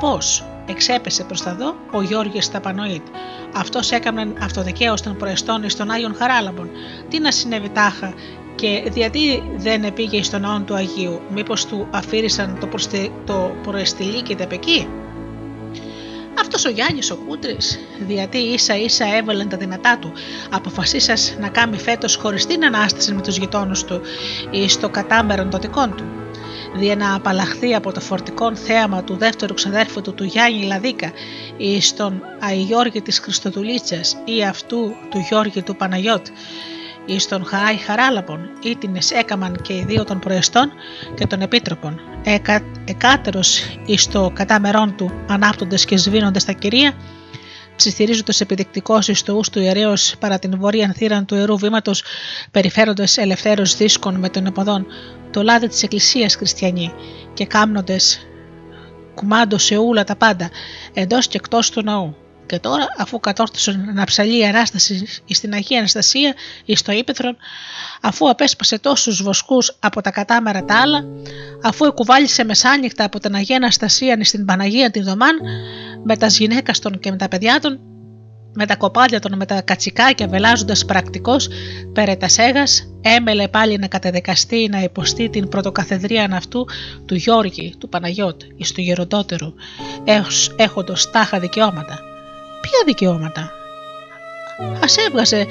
πώς εξέπεσε προς τα δω ο Γιώργη Ταπανοίτ. Αυτός έκανε αυτοδικαίως των προεστών στον Άγιον Χαράλαμπον. Τι να συνέβη τάχα και γιατί δεν πήγε στον ναό του Αγίου, μήπως του αφήρισαν το, προστι... το προεστηλί και εκεί; Αυτός ο Γιάννης ο Κούτρης, γιατί ίσα ίσα έβαλαν τα δυνατά του, αποφασίσας να κάνει φέτος χωριστή ανάσταση με τους γειτόνους του ή στο κατάμερον των δικών του. Δια να απαλλαχθεί από το φορτικό θέαμα του δεύτερου ξαδέρφου του του Γιάννη Λαδίκα ή στον Αϊγιώργη της Χριστοδουλίτσας ή αυτού του Γιώργη του Παναγιώτ εις τον Χάι Χαράλαπον, ήτινες έκαμαν και οι δύο των προεστών και των επίτροπων, εκα, εκάτερος εις το κατάμερόν του ανάπτοντες και σβήνοντες τα κυρία, ψιθυρίζοντας επιδεικτικό εις το του ιερέως παρά την βόρεια θύραν του ιερού βήματος, περιφέροντας ελευθέρως δίσκων με τον εποδόν το λάδι της Εκκλησίας Χριστιανή και κάμνοντες κουμάντο σε ούλα τα πάντα εντός και εκτός του ναού. Και τώρα, αφού κατόρθωσαν να ψαλεί η Ανάσταση στην Αγία Αναστασία ή στο Ήπεθρον, αφού απέσπασε τόσους βοσκούς από τα κατάμερα τα άλλα, αφού εκουβάλισε μεσάνυχτα από την Αγία Αναστασία στην Παναγία τη Δωμάν, με τα γυναίκας των και με τα παιδιά των, με τα κοπάδια των με τα κατσικάκια βελάζοντας πρακτικό πέρα τα σέγας, έμελε πάλι να κατεδεκαστεί να υποστεί την πρωτοκαθεδρία αυτού του Γιώργη, του Παναγιώτη, εις του γεροντότερου, έχοντο τάχα δικαιώματα. Ποια δικαιώματα. Α έβγαζε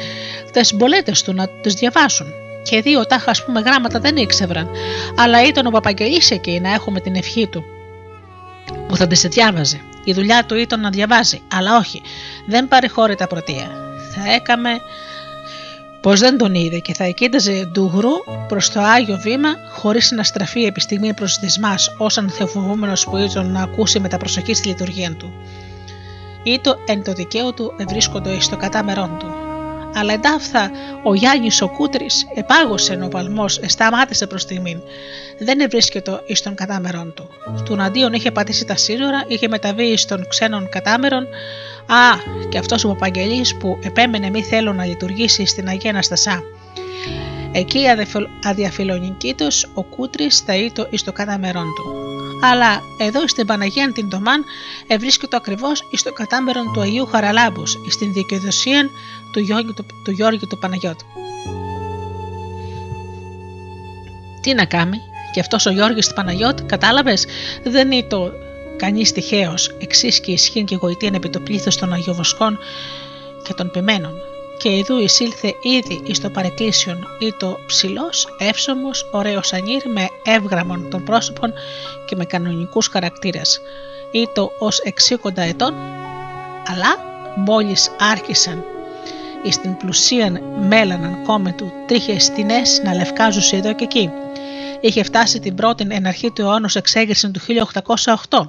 τι μπολέτε του να τις διαβάσουν. Και δύο τάχα, ας πούμε, γράμματα δεν ήξεραν, αλλά ήταν ο Παπαγγελής εκεί να έχουμε την ευχή του που θα τις διάβαζε. Η δουλειά του ήταν να διαβάζει, αλλά όχι, δεν παρεχώρη τα πρωτεία. Θα έκαμε πως δεν τον είδε και θα εκείταζε ντουγρού προς το άγιο βήμα, χωρίς να στραφεί επί στιγμή προς δυσμά, όσαν θεοφοβούμενος που ήταν να ακούσει με τα προσοχή στη λειτουργία του ή το εν το δικαίω του ευρίσκοντο εις το κατάμερόν του. Αλλά εντάφθα ο Γιάννης ο Κούτρης επάγωσε ο παλμός, σταμάτησε προς τιμήν. Δεν ευρίσκεται εις τον κατάμερον του. Του αντίον είχε πατήσει τα σύνορα, είχε μεταβεί εις των ξένων κατάμερων. Α, και αυτός ο Παπαγγελής που επέμενε μη θέλω να λειτουργήσει στην Αγία Αναστασά. Εκεί αδιαφιλονικήτως ο Κούτρης θα ήτο εις το κατάμερον του αλλά εδώ στην Παναγία την Τομάν ευρίσκεται ακριβώς στο κατάμερο του Αγίου Χαραλάμπους, στην δικαιοδοσία του Γιώργη του, του, Γιώργη του Παναγιώτου. Τι να κάνει, και αυτός ο Γιώργης του Παναγιώτη, κατάλαβες, δεν είναι το κανείς τυχαίος, εξής και ισχύει και γοητεία επί το πλήθο των Αγιοβοσκών και των ποιμένων και ειδού εισήλθε ήδη εις το παρεκκλήσιον ή το ψηλός, εύσωμος, ωραίος ανήρ με εύγραμμον των πρόσωπων και με κανονικούς χαρακτήρες ή το ως εξήκοντα ετών Αλλά μόλις άρχισαν στην πλουσίαν μέλαναν κόμμε του τρίχε στινές να λευκάζουν εδώ και εκεί. Είχε φτάσει την πρώτη εναρχή του αιώνα εξέγερση του 1808.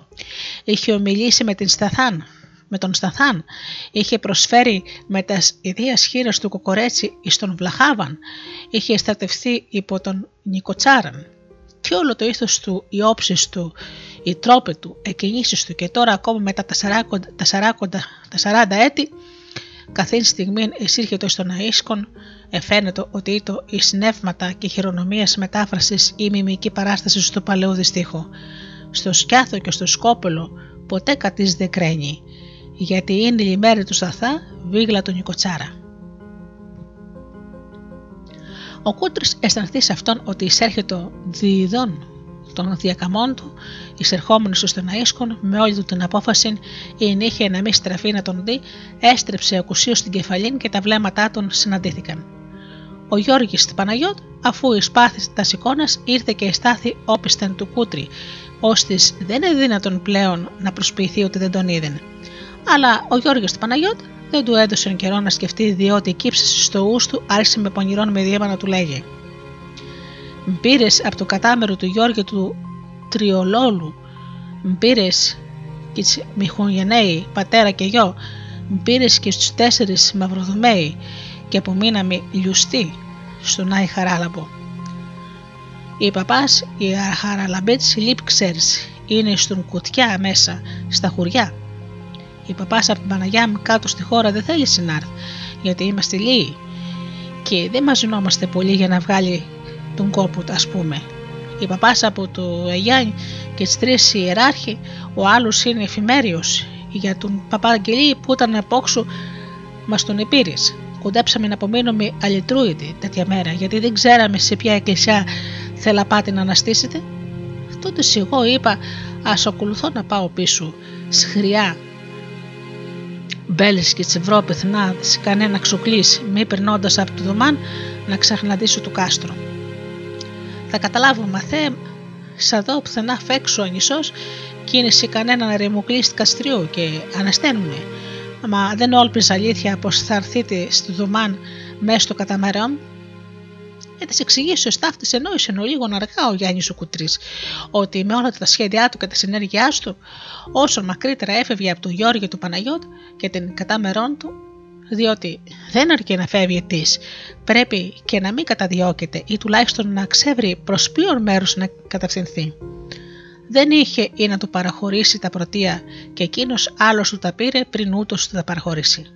Είχε ομιλήσει με την Σταθάν, με τον Σταθάν. Είχε προσφέρει με τα ιδία χείρα του Κοκορέτσι εις τον Βλαχάβαν. Είχε στρατευθεί υπό τον Νικοτσάραν. Και όλο το ήθος του, οι όψεις του, οι τρόποι του, εκκινήσεις του και τώρα ακόμα μετά τα 40, τα 40, έτη καθήν στιγμή εισήρχεται στον Αΐσκον, εφαίνεται ότι ήτο οι συνεύματα και χειρονομία μετάφρασης ή μιμική παράσταση του παλαιού δυστύχου. Στο σκιάθο και στο σκόπελο ποτέ κατής δεν κρένει, γιατί είναι η μέρη του Σαθά βίγλα του Νικοτσάρα. Ο Κούτρι αισθανθεί σε αυτόν ότι εισέρχεται διειδών των διακαμών του, εισερχόμενος στον Αΐσκον με όλη του την απόφαση, η νύχια να μην στραφεί να τον δει, έστρεψε ακουσίως στην κεφαλήν και τα βλέμματά των συναντήθηκαν. Ο Γιώργης Παναγιώτ, αφού η σπάθη τα εικόνα, ήρθε και εστάθη όπισθεν του κούτρι, ώστε δεν είναι δυνατόν πλέον να προσποιηθεί ότι δεν τον είδεν. Αλλά ο Γιώργης του Παναγιώτ δεν του έδωσε καιρό να σκεφτεί, διότι η κύψη στο ους του άρχισε με πονηρών με να του λέγει: Μπήρες από το κατάμερο του Γιώργη του Τριολόλου, μπήρες και τι Μιχογενέοι, πατέρα και γιο, μπήρες και στους τέσσερις Μαυροδομέοι και που μείναμε λιουστοί στον Άι Χαράλαμπο. Η παπάς, η Χαραλαμπέτς λείπει ξέρεις, είναι στον κουτιά μέσα, στα χουριά. Η παπάς από την Παναγιά μου κάτω στη χώρα δεν θέλει να γιατί είμαστε λίγοι και δεν μαζινόμαστε πολύ για να βγάλει τον κόπο ας πούμε. Η παπάς από το Αγιάννη και τις τρεις ιεράρχοι, ο άλλος είναι εφημέριος. Για τον παπά Αγγελή που ήταν απόξου μας τον επήρες. Κοντέψαμε να απομείνουμε αλυτρούιδοι τέτοια μέρα, γιατί δεν ξέραμε σε ποια εκκλησιά πάτε να αναστήσετε. Τότε εγώ είπα, ας ακολουθώ να πάω πίσω, σχριά. Μπέλες και τσευρό πεθνά, κανένα ξουκλή, μη περνώντας από το δωμάν να ξαχναντήσω το κάστρο. Θα καταλάβω μαθέ, σα δω πουθενά φέξου ο νησός κίνηση κανέναν ρημουκλή καστριού και ανασταίνουνε. Μα δεν όλπιζα αλήθεια πως θα έρθείτε στο δωμάν μέσα στο καταμερόν. Ε, τη εξηγήσει ο στάφτη ενόησε ενώ λίγο αργά ο Γιάννης ο Κουτρής, ότι με όλα τα σχέδιά του και τα συνέργειά του, όσο μακρύτερα έφευγε από τον Γιώργο του Παναγιώτ και την κατάμερόν του, διότι δεν αρκεί να φεύγει τη, πρέπει και να μην καταδιώκεται ή τουλάχιστον να ξέβρει προς ποιον μέρος να κατευθυνθεί. Δεν είχε ή να του παραχωρήσει τα πρωτεία και εκείνος άλλος του τα πήρε πριν ούτως του τα παραχωρήσει.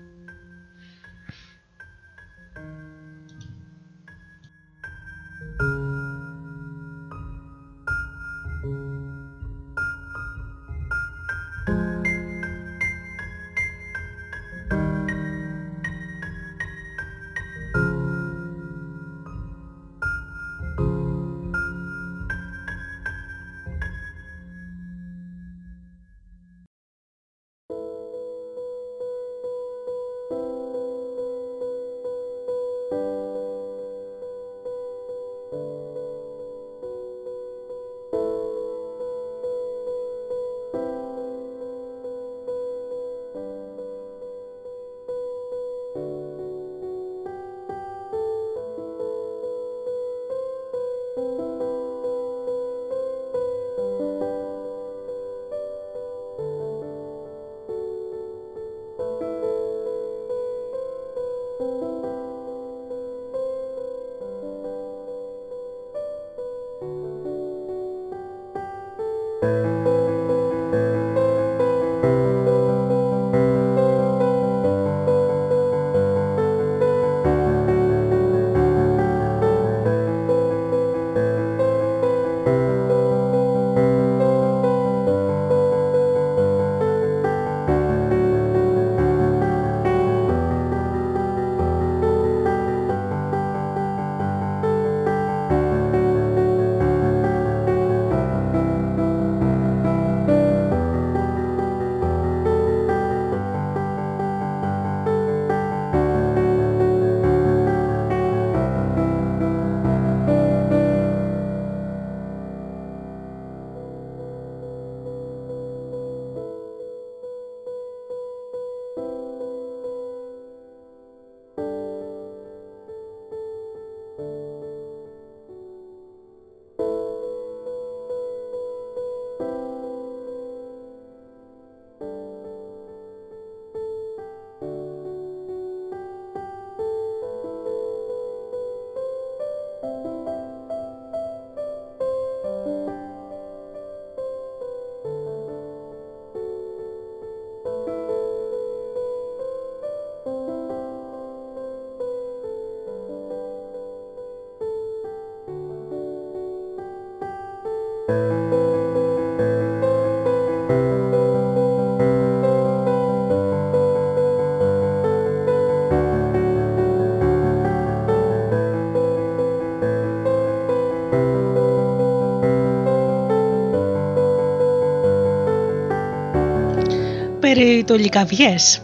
Περιτολικαβιές.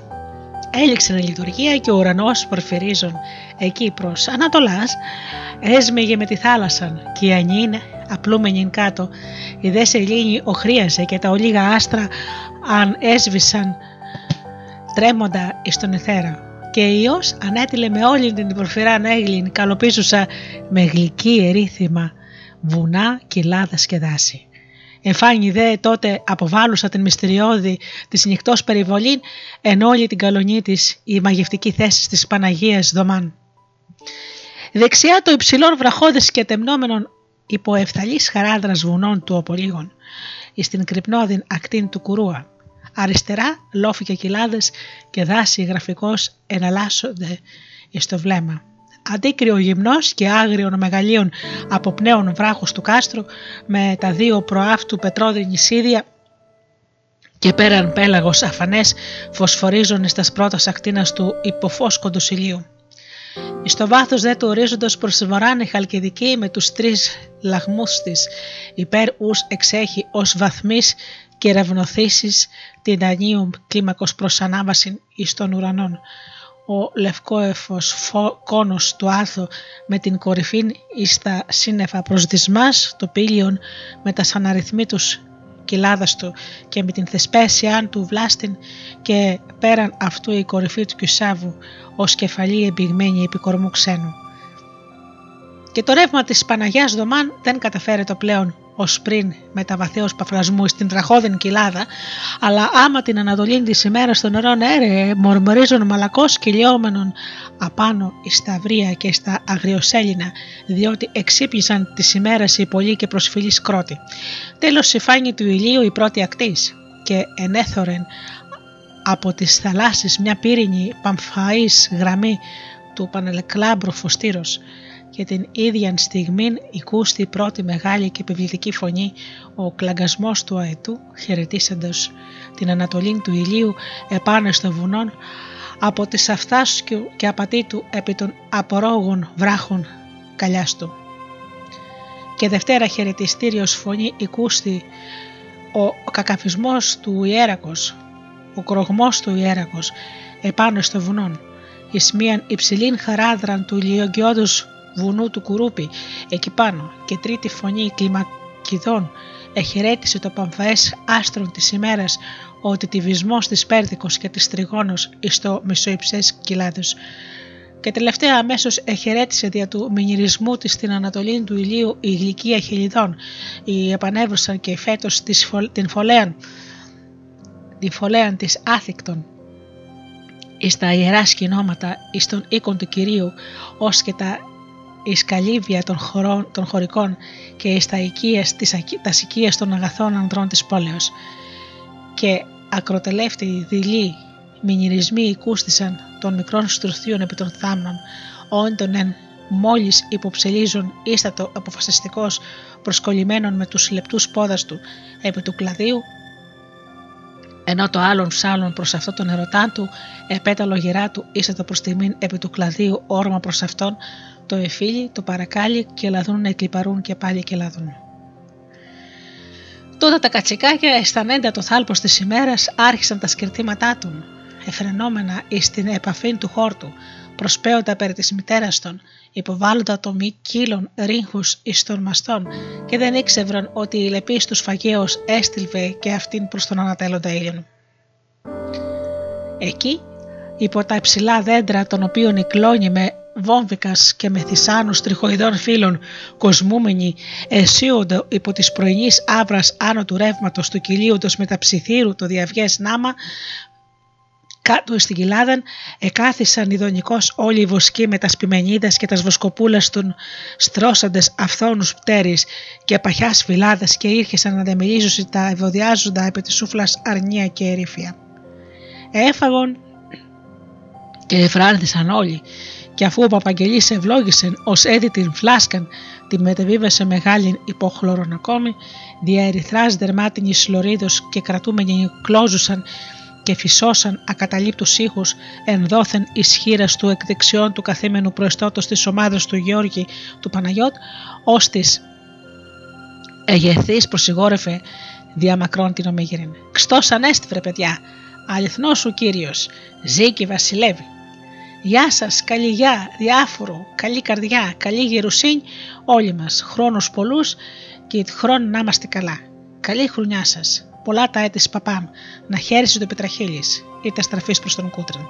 Έληξε η λειτουργία και ο ουρανός πορφυρίζων εκεί προς Ανατολάς έσμεγε με τη θάλασσα και η Ανίν απλούμενη κάτω η δε σελήνη οχρίαζε και τα ολίγα άστρα αν έσβησαν τρέμοντα εις τον εθέρα και ο Υιός ανέτειλε με όλη την πορφυρά έγλιν καλοπίζουσα με γλυκή ερήθημα βουνά, κοιλάδας και δάση. Εφάνει δε τότε αποβάλλουσα την μυστηριώδη τη νυχτό περιβολή εν όλη την καλονή της η μαγευτική θέση της Παναγίας Δωμάν. Δεξιά το υψηλών βραχώδες και τεμνόμενων υπό εφθαλής χαράδρας βουνών του Οπολίγων, εις την κρυπνόδιν ακτίν του Κουρούα. Αριστερά λόφοι και κοιλάδες και δάση γραφικός εναλλάσσονται εις το βλέμμα αντίκριο γυμνός και άγριων μεγαλείων από πνέων βράχους του κάστρου με τα δύο προάφτου πετρώδη νησίδια και πέραν πέλαγος αφανές φωσφορίζουν στα πρώτα ακτίνας του υποφόσκοντου ηλίου. Εις το βάθος δε του ορίζοντος προς βορράν η Χαλκιδική με τους τρεις λαγμούς της υπέρ ους εξέχει ως βαθμής και ρευνοθήσεις την Δανίου κλίμακος προς ανάβαση εις των ουρανών ο λευκόεφος κόνος του άθου με την κορυφή εις τα σύννεφα προς δυσμάς το πήλιον με τα σαναριθμίτους κοιλάδας του και με την θεσπέσιάν του βλάστην και πέραν αυτού η κορυφή του Κιουσάβου ως κεφαλή εμπηγμένη επί κορμού ξένου. Και το ρεύμα της Παναγιάς Δωμάν δεν καταφέρεται πλέον ως πριν με τα βαθέως παφρασμού στην τραχώδην κοιλάδα, αλλά άμα την ανατολή της ημέρας των νερών έρεε, μορμορίζουν μαλακό κυλιόμενων απάνω στα βρία και στα αγριοσέλινα, διότι εξύπνησαν τις ημέρες οι πολλοί και προσφυλεί κρότη. Τέλος, η φάνη του ηλίου η πρώτη ακτής, και ενέθωρεν από τις θαλάσσες μια πύρινη παμφαής γραμμή του πανελεκλάμπρου φωστήρος και την ίδια στιγμή η πρώτη μεγάλη και επιβλητική φωνή ο κλαγκασμός του αετού χαιρετήσαντος την ανατολή του ηλίου επάνω στο βουνό από τις αυτάσκου και απατή του επί των απορόγων βράχων καλιάς του. Και δευτέρα χαιρετιστήριος φωνή οικούστη ο κακαφισμός του ιέρακος, ο κρογμός του ιέρακος επάνω στο βουνό, εις μίαν υψηλήν χαράδραν του ηλιογκιώδους βουνού του Κουρούπι εκεί πάνω και τρίτη φωνή κλιμακιδών εχαιρέτησε το παμφαές άστρον της ημέρας ο τιτιβισμός της Πέρδικος και της Τριγώνος εις το μισοϊψές κοιλάδες και τελευταία αμέσως εχαιρέτησε δια του μηνυρισμού της στην ανατολή του ηλίου η γλυκία χελιδών, οι επανέβρωσαν και φέτος την φωλέαν, την φωλέαν της άθικτον εις τα ιερά σκηνώματα εις τον οίκον του Κυρίου ως και τα η σκαλίβια των, χωρών, των χωρικών και εις τας οικίες, τις, των αγαθών ανδρών της πόλεως. Και ακροτελεύτη δειλοί μηνυρισμοί οικούστησαν των μικρών στρουθίων επί των θάμνων, όντων εν μόλις υποψελίζουν ίστατο αποφασιστικός προσκολλημένων με τους λεπτούς πόδας του επί του κλαδίου ενώ το άλλον ψάλλον προς αυτό τον ερωτά του, επέταλο γυρά του ίστατο προς τιμήν επί του κλαδίου όρμα προς αυτόν, το εφήλι, το παρακάλι και λαδούν να εκλυπαρούν και πάλι και λαδούν. Τότε τα κατσικάκια αισθανέντα το θάλπος της ημέρας άρχισαν τα σκερτήματά του, εφρενόμενα εις την επαφή του χόρτου, προσπέοντα περί της μητέρας των, υποβάλλοντα το μη κύλων ρίγχους εις των μαστών και δεν ήξευραν ότι η λεπής τους φαγέως έστειλβε και αυτήν προς τον ανατέλλοντα ήλιον. Εκεί, υπό τα υψηλά δέντρα των οποίων η κλόνη με βόμβικας και με θυσάνους τριχοειδών φύλων κοσμούμενοι αισίοντο υπό της πρωινής άβρας άνω του ρεύματος του κυλίοντος με τα ψιθύρου το διαυγές νάμα κάτω στην κοιλάδα εκάθισαν ειδονικώς όλοι οι βοσκοί με τα σπιμενίδες και τα βοσκοπούλες των στρώσαντες αυθόνους πτέρης και παχιάς φυλάδες και ήρχεσαν να δεμιλίζουν τα ευωδιάζοντα επί της σούφλας αρνία και ερήφια. Έφαγον και εφράνθησαν όλοι και αφού ο Παπαγγελής ευλόγησε ως έδι την φλάσκαν τη μετεβίβασε μεγάλη υποχλωρον ακόμη, δια ερυθράς δερμάτινη σλωρίδος και κρατούμενοι κλώζουσαν και φυσώσαν ακαταλείπτους ήχους ενδόθεν ισχύρας του εκδεξιών του καθήμενου προεστώτος της ομάδας του Γιώργη του Παναγιώτ, ως της εγεθής προσιγόρεφε διαμακρών την ομίγυριν. Ξτός ανέστη βρε παιδιά, Αληθνό σου Κύριος, ζει και βασιλεύει. Γεια σας, καλή γεια, διάφορο, καλή καρδιά, καλή γερουσίνη, όλοι μας, χρόνους πολλούς και χρόνο να είμαστε καλά. Καλή χρονιά σας, πολλά τα έτη παπάμ, να χαίρεσαι το πετραχίλης, είτε στραφείς προς τον Κούτριν.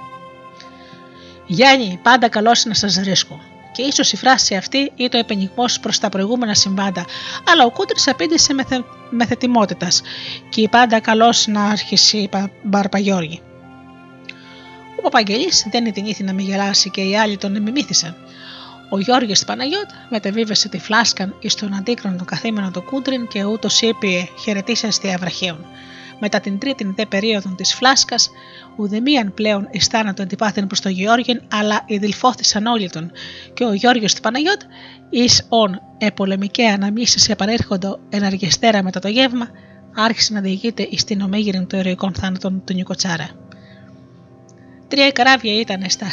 Γιάννη, πάντα καλό να σας βρίσκω. Και ίσως η φράση αυτή ή το επενιγμό προς τα προηγούμενα συμβάντα, αλλά ο Κούτρι απήντησε με, θε, με θετιμότητα και πάντα καλός να άρχισε Μπαρπαγιώργη. Ο Παπαγγελή δεν την ήθη να μην γελάσει και οι άλλοι τον μιμήθησαν. Ο Γιώργης Παναγιώτ μετεβίβασε τη φλάσκα εις τον αντίκρονο καθήμενο του Κούντριν και ούτως είπε χαιρετήσαστε Αβραχαίων. Μετά την τρίτη δε περίοδο της φλάσκας, ουδεμίαν πλέον αισθάνεται αντιπάθην προς τον Γεώργιν, αλλά ειδηλφώθησαν όλοι τον, και ο Γιώργο του Παναγιώτ, εις ον επολεμικέ αναμνήσεις επανέρχονται εναργεστέρα μετά το γεύμα, άρχισε να διηγείται εις την ομίγυρη των ερωικών θάνατων του Νικοτσάρα. Τρία καράβια ήταν στα,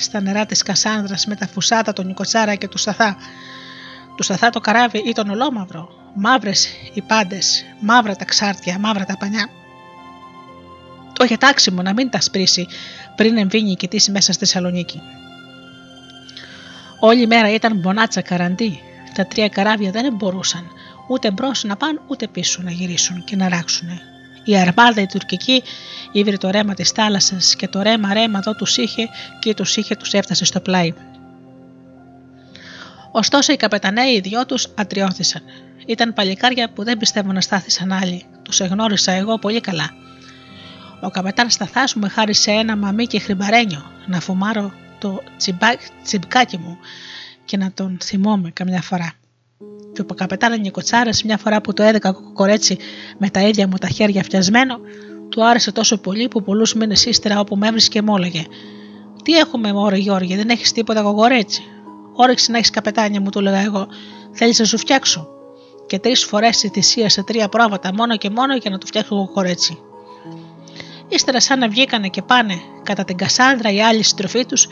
στα νερά της Κασάνδρας με τα φουσάτα του Νικοτσάρα και του Σταθά. Του Σταθά το καράβι ήταν ολόμαυρο, μαύρες οι πάντες, μαύρα τα ξάρτια, μαύρα τα πανιά. Το είχε τάξιμο να μην τα σπρίσει πριν εμβήνει και τύσει μέσα στη Θεσσαλονίκη. Όλη μέρα ήταν μπονάτσα καραντί. Τα τρία καράβια δεν μπορούσαν ούτε μπρος να πάνε ούτε πίσω να γυρίσουν και να ράξουν. Η αρμάδα η τουρκική ήβρε το ρέμα της θάλασσας και το ρέμα ρέμα εδώ τους είχε και τους είχε τους έφτασε στο πλάι. Ωστόσο οι καπεταναίοι οι δυο τους ατριώθησαν. Ήταν παλικάρια που δεν πιστεύω να στάθησαν άλλοι. Τους εγνώρισα εγώ πολύ καλά. Ο καπετάν Σταθάς μου με χάρισε ένα μαμί και χρυμπαρένιο να φουμάρω το τσιμπκάκι μου και να τον θυμόμαι καμιά φορά. Και ο καπετάν Νικοτσάρα, μια φορά που το έδεκα κορέτσι με τα ίδια μου τα χέρια φτιασμένο, του άρεσε τόσο πολύ που πολλούς μήνες ύστερα όπου με έβρισκε μου έλεγε: Τι έχουμε, Μωρέ Γιώργη, δεν έχεις τίποτα κοκορέτσι; Όρεξη να έχεις καπετάνια μου, του λέγα εγώ. Θέλεις να σου φτιάξω; Και τρεις φορές η θυσία σε τρία πρόβατα μόνο και μόνο για να του φτιάξω κοκορέτσι. Ύστερα, σαν να βγήκανε και πάνε κατά την Κασάνδρα οι άλλοι συντροφοί τους,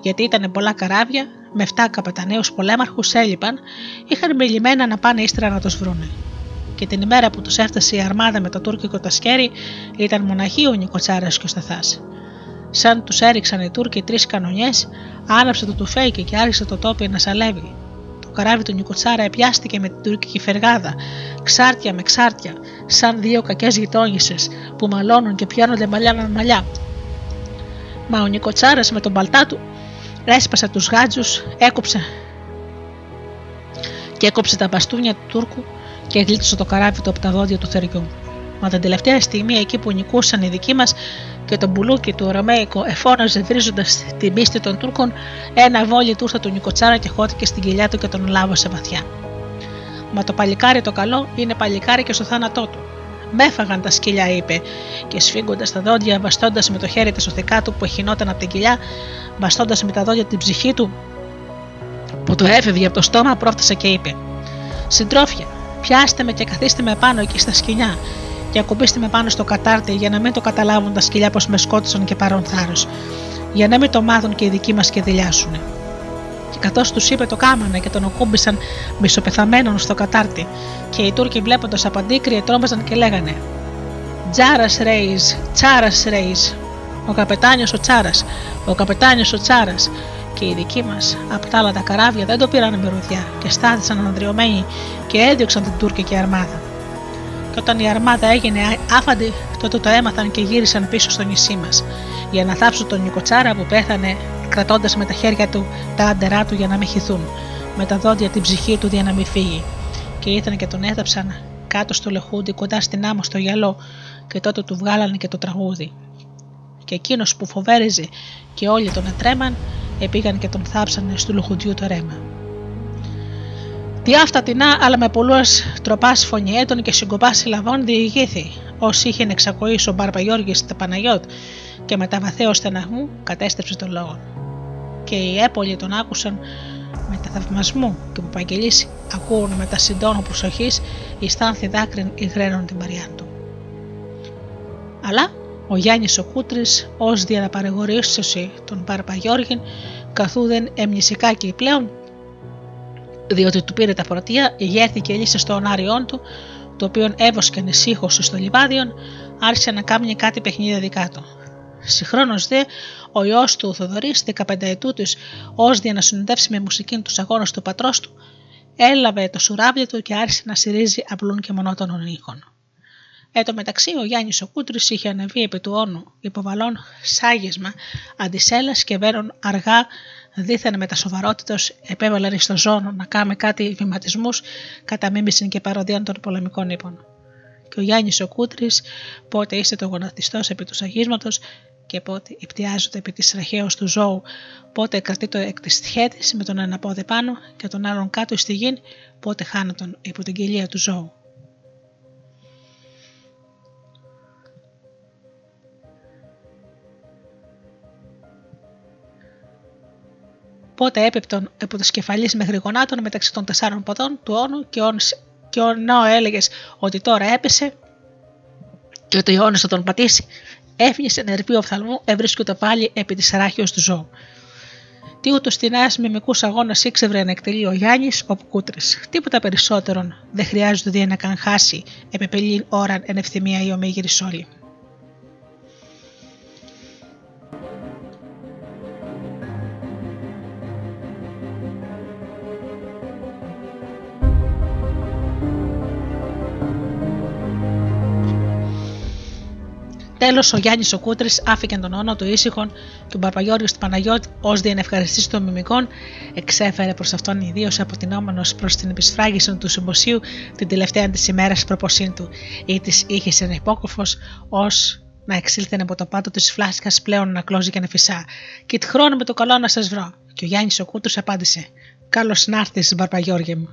γιατί ήταν πολλά καράβια, με 7 καπεταναίου πολέμαρχους έλειπαν, είχαν μιλημένα να πάνε ύστερα να τους βρούνε. Και την ημέρα που τους έφτασε η αρμάδα με το τουρκικό τασκέρι, ήταν μοναχοί ο Νικοτσάρας και ο Σταθάς. Σαν τους έριξαν οι Τούρκοι τρεις κανονιές, άναψε το τουφέκι και άρχισε το τόπι να σαλεύει. Το καράβι του Νικοτσάρα επιάστηκε με την τουρκική φεργάδα, ξάρτια με ξάρτια, σαν δύο κακές γειτόνισε που μαλώνουν και πιάνονται μαλλιά με μαλλιά. Μα ο Νικοτσάρας με τον παλτά του έσπασε τους γάτζους, έκοψε και έκοψε τα μπαστούνια του Τούρκου και γλίτωσε το καράβι του από τα δόντια του θεριού. Μα την τελευταία στιγμή εκεί που νικούσαν οι δικοί μας και το μπουλούκι του Ρωμαϊκό εφώναζε βρίζοντας την πίστη των Τούρκων, ένα βόλι του ήρθε του Νικοτσάρα και χώθηκε στην κοιλιά του και τον λάβωσε βαθιά. Μα το παλικάρι το καλό είναι παλικάρι και στο θάνατό του. Με έφαγαν τα σκυλιά, είπε, και σφίγγοντας τα δόντια, βαστώντας με το χέρι τα σωθικά του που εχινόταν από την κοιλιά, βαστώντας με τα δόντια την ψυχή του, που το έφευγε από το στόμα, πρόφτασε και είπε: Συντρόφια, πιάστε με και καθίστε με πάνω εκεί στα σκυλιά και ακουμπήστε με πάνω στο κατάρτι για να μην το καταλάβουν τα σκυλιά πως με σκότωσαν και πάρουν θάρρος, για να μην το μάθουν και οι δικοί μας και δηλιάσουν. Και καθώς τους είπε το κάμανε και τον ακούμπησαν μισοπεθαμένον στο κατάρτι, και οι Τούρκοι βλέποντας από αντίκρυε τρόμαζαν και λέγανε: Τζάρας Ρέις, Τσάρας Ρέις, ο καπετάνιος ο Τσάρας, ο καπετάνιος ο Τσάρας. Και οι δικοί μας από τα άλλα τα καράβια δεν το πήραν με ρουδιά και στάθησαν αναδριωμένοι και έδιωξαν την τουρκική αρμάδα. Και όταν η αρμάδα έγινε άφαντη, τότε το έμαθαν και γύρισαν πίσω στο νησί μας για να θάψουν τον Νικοτσάρα που πέθανε κρατώντας με τα χέρια του τα άντερά του για να μην χυθούν, με τα δόντια την ψυχή του για να μην φύγει. Και ήρθαν και τον έδαψαν κάτω στο λεχούντι κοντά στην άμμο στο γυαλό και τότε του βγάλανε και το τραγούδι. Και εκείνος που φοβέριζε και όλοι τον ετρέμαν, επήγαν και τον θάψανε στο λοχουντιού το ρέμα. Τι αυτά τεινά, αλλά με πολλούς τροπάς φωνιέτων και συγκοπάς συλλαβών διηγήθη, όσοι είχε εξακοήσει ο Μπαρπαγιώργη στα Παναγιώτ και με τα βαθέω στεναχμού κατέστρεψε τον λόγο. Και οι έπολοι τον άκουσαν με τα θαυμασμού και που παγγελίσει ακούουν με τα συντόνο προσοχής, η στάνθη δάκρυν υγραίνουν την παριά του. Αλλά ο Γιάννης ο Κούτρης ως διαναπαρεγορήσωση των Παρπαγιώργων καθού δεν έμνησικάκι πλέον διότι του πήρε τα πρωτεία, γέρθηκε λύσε στο ονάριόν του, το οποίο έβοσκαν ησύχωση στο λιβάδιον, άρχισε να κάνει κάτι παιχνίδια δικά του. Συγχρόνως δε, ο ιός του Θοδωρής, 15 ετού της, ω να συνοδεύσει με μουσική τους αγώνα του πατρός του, έλαβε το σουράβλι του και άρχισε να συρίζει απλούν και μονότονων ήχων. Εν τω μεταξύ, ο Γιάννης ο Κούτρης είχε ανεβεί επί του όνου υποβαλών σάγισμα, αντισέλας και βέρον αργά, δίθεν με τα σοβαρότητα, επέβαλαν στο ζώνο να κάνει κάτι βηματισμούς κατά μίμηση και παροδίαν των πολεμικών ύπων. Και ο Γιάννης ο Κούτρης, πότε είστε το γονατιστός επί του σαγίσματος και πότε υπτιάζονται επί της ραχαίως του ζώου, πότε κρατεί το εκ της με τον ένα πόδι πάνω και τον άλλον κάτω στη γη, πότε χάνονταν υπό την κοιλία του ζώου. Πότε έπεπτον από το σκεφαλή μέχρι γονάτων μεταξύ των τεσσάρων ποδών του όνου και, όν, και ονό έλεγες ότι τώρα έπεσε και ότι ο όνος θα τον πατήσει, έφυγε σε νερβή οφθαλμού, έβρισκε πάλι επί της ράχιο του ζώου. Τι ούτως στην με μικού αγώνας ήξευρε να εκτελεί ο Γιάννης ο Κούτρη. Τίποτα περισσότερον δεν χρειάζεται δι να καν χάσει επεπελήν ώραν εν ευθυμία η ομίγυρη όλοι. Τέλος, ο Γιάννης ο Κούτρης άφηκε τον όνο του ήσυχον και ο Παπαγιώργο του Παναγιώτη, ως διενευχαριστής των μιμικών, εξέφερε προς αυτόν ιδίως αποτινόμενο προς την επισφράγηση του συμποσίου την τελευταία της ημέρας προποσύν του, ή της είχε ένα υπόκοφος, ως να εξήλθεν από το πάτο της φλάσκας πλέον να κλώζει και να φυσά. Και τη χρόνο με το καλό να σας βρω. Και ο Γιάννης ο Κούτρης απάντησε: Καλώς να έρθεις, Μπαρπαγιώργη μου.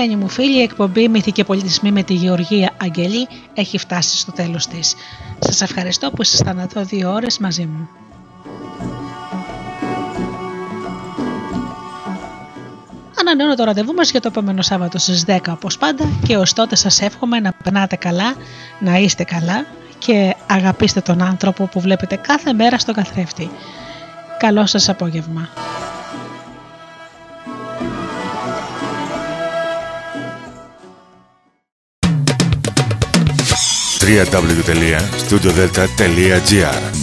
Αγαπημένοι μου φίλοι, η εκπομπή Μύθοι και Πολιτισμοί με τη Γεωργία Αγγελή έχει φτάσει στο τέλος της. Σας ευχαριστώ που ήσασταν εδώ δύο ώρες μαζί μου. Ανανεώνω το ραντεβού μας για το επόμενο Σάββατο στις 10 όπως πάντα και ως τότε σας εύχομαι να περνάτε καλά, να είστε καλά και αγαπήστε τον άνθρωπο που βλέπετε κάθε μέρα στο καθρέφτη. Καλό σας απόγευμα. www.studiodelta.gr